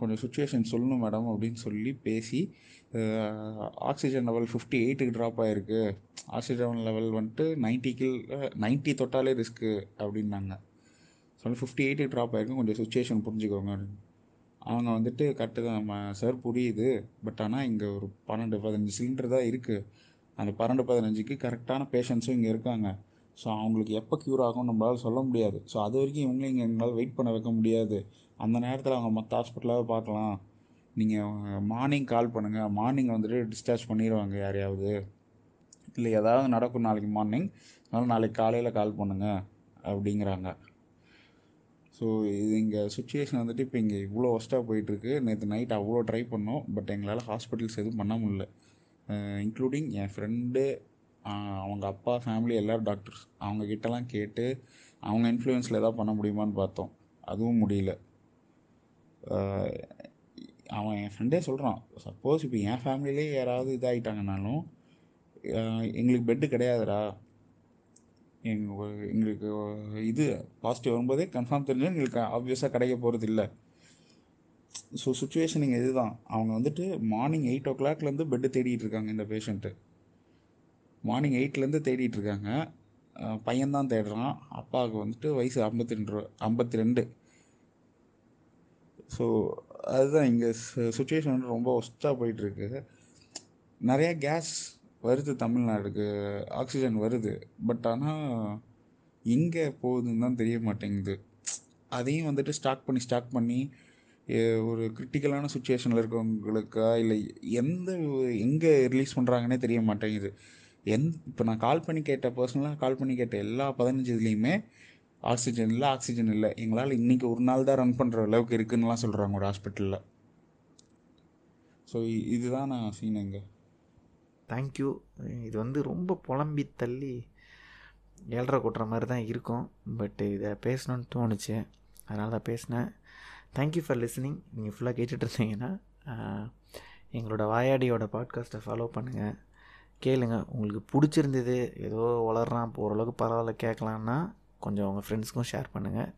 கொஞ்சம் சுச்சுவேஷன் சொல்லணும் மேடம் அப்படின்னு சொல்லி பேசி ஆக்சிஜன் லெவல் ஃபிஃப்டி எயிட்டுக்கு ட்ராப் ஆகிருக்கு ஆக்சிஜன் லெவல் வந்துட்டு நைன்ட்டி கில் நைன்ட்டி தொட்டாலே ரிஸ்க்கு அப்படின்னாங்க. ஸோ ஃபிஃப்டி எயிட்டுக்கு ட்ராப் ஆகிருக்கு கொஞ்சம் சுச்சுவேஷன் புரிஞ்சுக்கோங்க அவங்க வந்துட்டு கரெக்டு தான். சார் புரியுது. பட் ஆனால் இங்கே ஒரு பன்னெண்டு பதினஞ்சு சிலிண்டர் தான் இருக்குது அந்த பன்னெண்டு பதினஞ்சுக்கு கரெக்டான பேஷண்ட்ஸும் இங்கே இருக்காங்க. ஸோ அவங்களுக்கு எப்போ க்யூர் ஆகும் நம்மளால் சொல்ல முடியாது. ஸோ அது வரைக்கும் இவங்களையும் இங்கே எங்களால் வெயிட் பண்ண வைக்க முடியாது. அந்த நேரத்தில் அவங்க மற்ற ஹாஸ்பிட்டலாக பார்க்கலாம். நீங்கள் மார்னிங் கால் பண்ணுங்கள் மார்னிங் வந்துட்டு டிஸ்சார்ஜ் பண்ணிடுவாங்க யாரையாவது. இல்லை ஏதாவது நடக்கும் நாளைக்கு மார்னிங் அதனால் நாளைக்கு காலையில் கால் பண்ணுங்கள் அப்படிங்கிறாங்க. ஸோ இது இங்கே சுச்சுவேஷன் வந்துட்டு இப்போ இங்கே இவ்வளோ ஒஸ்ட்டாக போயிட்டுருக்கு. நேற்று நைட் அவ்வளோ ட்ரை பண்ணோம். பட் எங்களால் ஹாஸ்பிட்டல்ஸ் எதுவும் பண்ண முடியல. இன்க்ளூடிங் என் ஃப்ரெண்டு அவங்க அப்பா ஃபேமிலி எல்லோரும் டாக்டர்ஸ் அவங்கக்கிட்டலாம் கேட்டு அவங்க இன்ஃப்ளூயன்ஸில் எதாவது பண்ண முடியுமான்னு பார்த்தோம். அதுவும் முடியல. அவன் என் ஃப்ரெண்டே சொல்கிறான் சப்போஸ் இப்போ என் ஃபேமிலியிலே யாராவது இதாகிட்டாங்கனாலும் எங்களுக்கு பெட்டு கிடையாதுடா. எங்கள் எங்களுக்கு இது பாசிட்டிவ் வரும்போதே கன்ஃபார்ம் தெரிஞ்சால் எங்களுக்கு ஆப்வியஸாக கிடைக்க போகிறது இல்லை ஸோ சுச்சுவேஷன் சுச்சுவேஷனிங் இதுதான். அவங்க வந்துட்டு மார்னிங் எயிட் ஓ கிளாக்லேருந்து பெட்டு தேடிட்டு இருக்காங்க இந்த பேஷண்ட்டு மார்னிங் எயிட்லேருந்து தேடிட்டு இருக்காங்க. பையன்தான் தேடுறான். அப்பாவுக்கு வந்துட்டு வயசு ஐம்பத்தி ரெண்டு ஐம்பத்தி ரெண்டு ஸோ அதுதான் இங்கே சுச்சுவேஷன் வந்து ரொம்ப ஒஸ்ட்டாக போயிட்டுருக்கு நிறையா கேஸ் வருது தமிழ்நாடுக்கு ஆக்சிஜன் வருது. பட் ஆனால் எங்கே போகுதுன்னு தான் தெரிய மாட்டேங்குது. அதையும் வந்துட்டு ஸ்டாக் பண்ணி ஸ்டாக் பண்ணி ஒரு கிரிட்டிக்கலான சுச்சுவேஷனில் இருக்கவங்களுக்கா இல்லை எந்த எங்கே ரிலீஸ் பண்ணுறாங்கன்னே தெரிய மாட்டேங்குது. எந் இப்போ நான் கால் பண்ணி கேட்ட பர்சனலாக கால் பண்ணி கேட்ட எல்லா பதினஞ்சு இதுலேயுமே ஆக்சிஜன் இல்லை ஆக்சிஜன் இல்லை. எங்களால் இன்றைக்கி ஒரு நாள் தான் ரன் பண்ணுற அளவுக்கு இருக்குன்னுலாம் சொல்கிறாங்க ஒரு ஹாஸ்பிட்டலில் ஸோ இதுதான் நான் சீன் தேங்க்யூ இது வந்து ரொம்ப புலம்பி தள்ளி ஏழ்ரை கொட்டுற மாதிரி தான் இருக்கும். பட் இதை பேசணும்னு தோணுச்சு. அதனால தான் பேசினேன். தேங்க்யூ ஃபார் லிஸனிங் நீங்கள் ஃபுல்லாக கேட்டுட்டு இருந்தீங்கன்னா எங்களோட வாயாடியோட பாட்காஸ்ட்டை ஃபாலோ பண்ணுங்கள் கேளுங்க. உங்களுக்கு பிடிச்சிருந்தது ஏதோ வளர்றான் ஓரளவுக்கு பரவாயில்ல கேட்கலான்னா கொஞ்சம் உங்கள் ஃப்ரெண்ட்ஸ்க்கும் ஷேர் பண்ணுங்கள்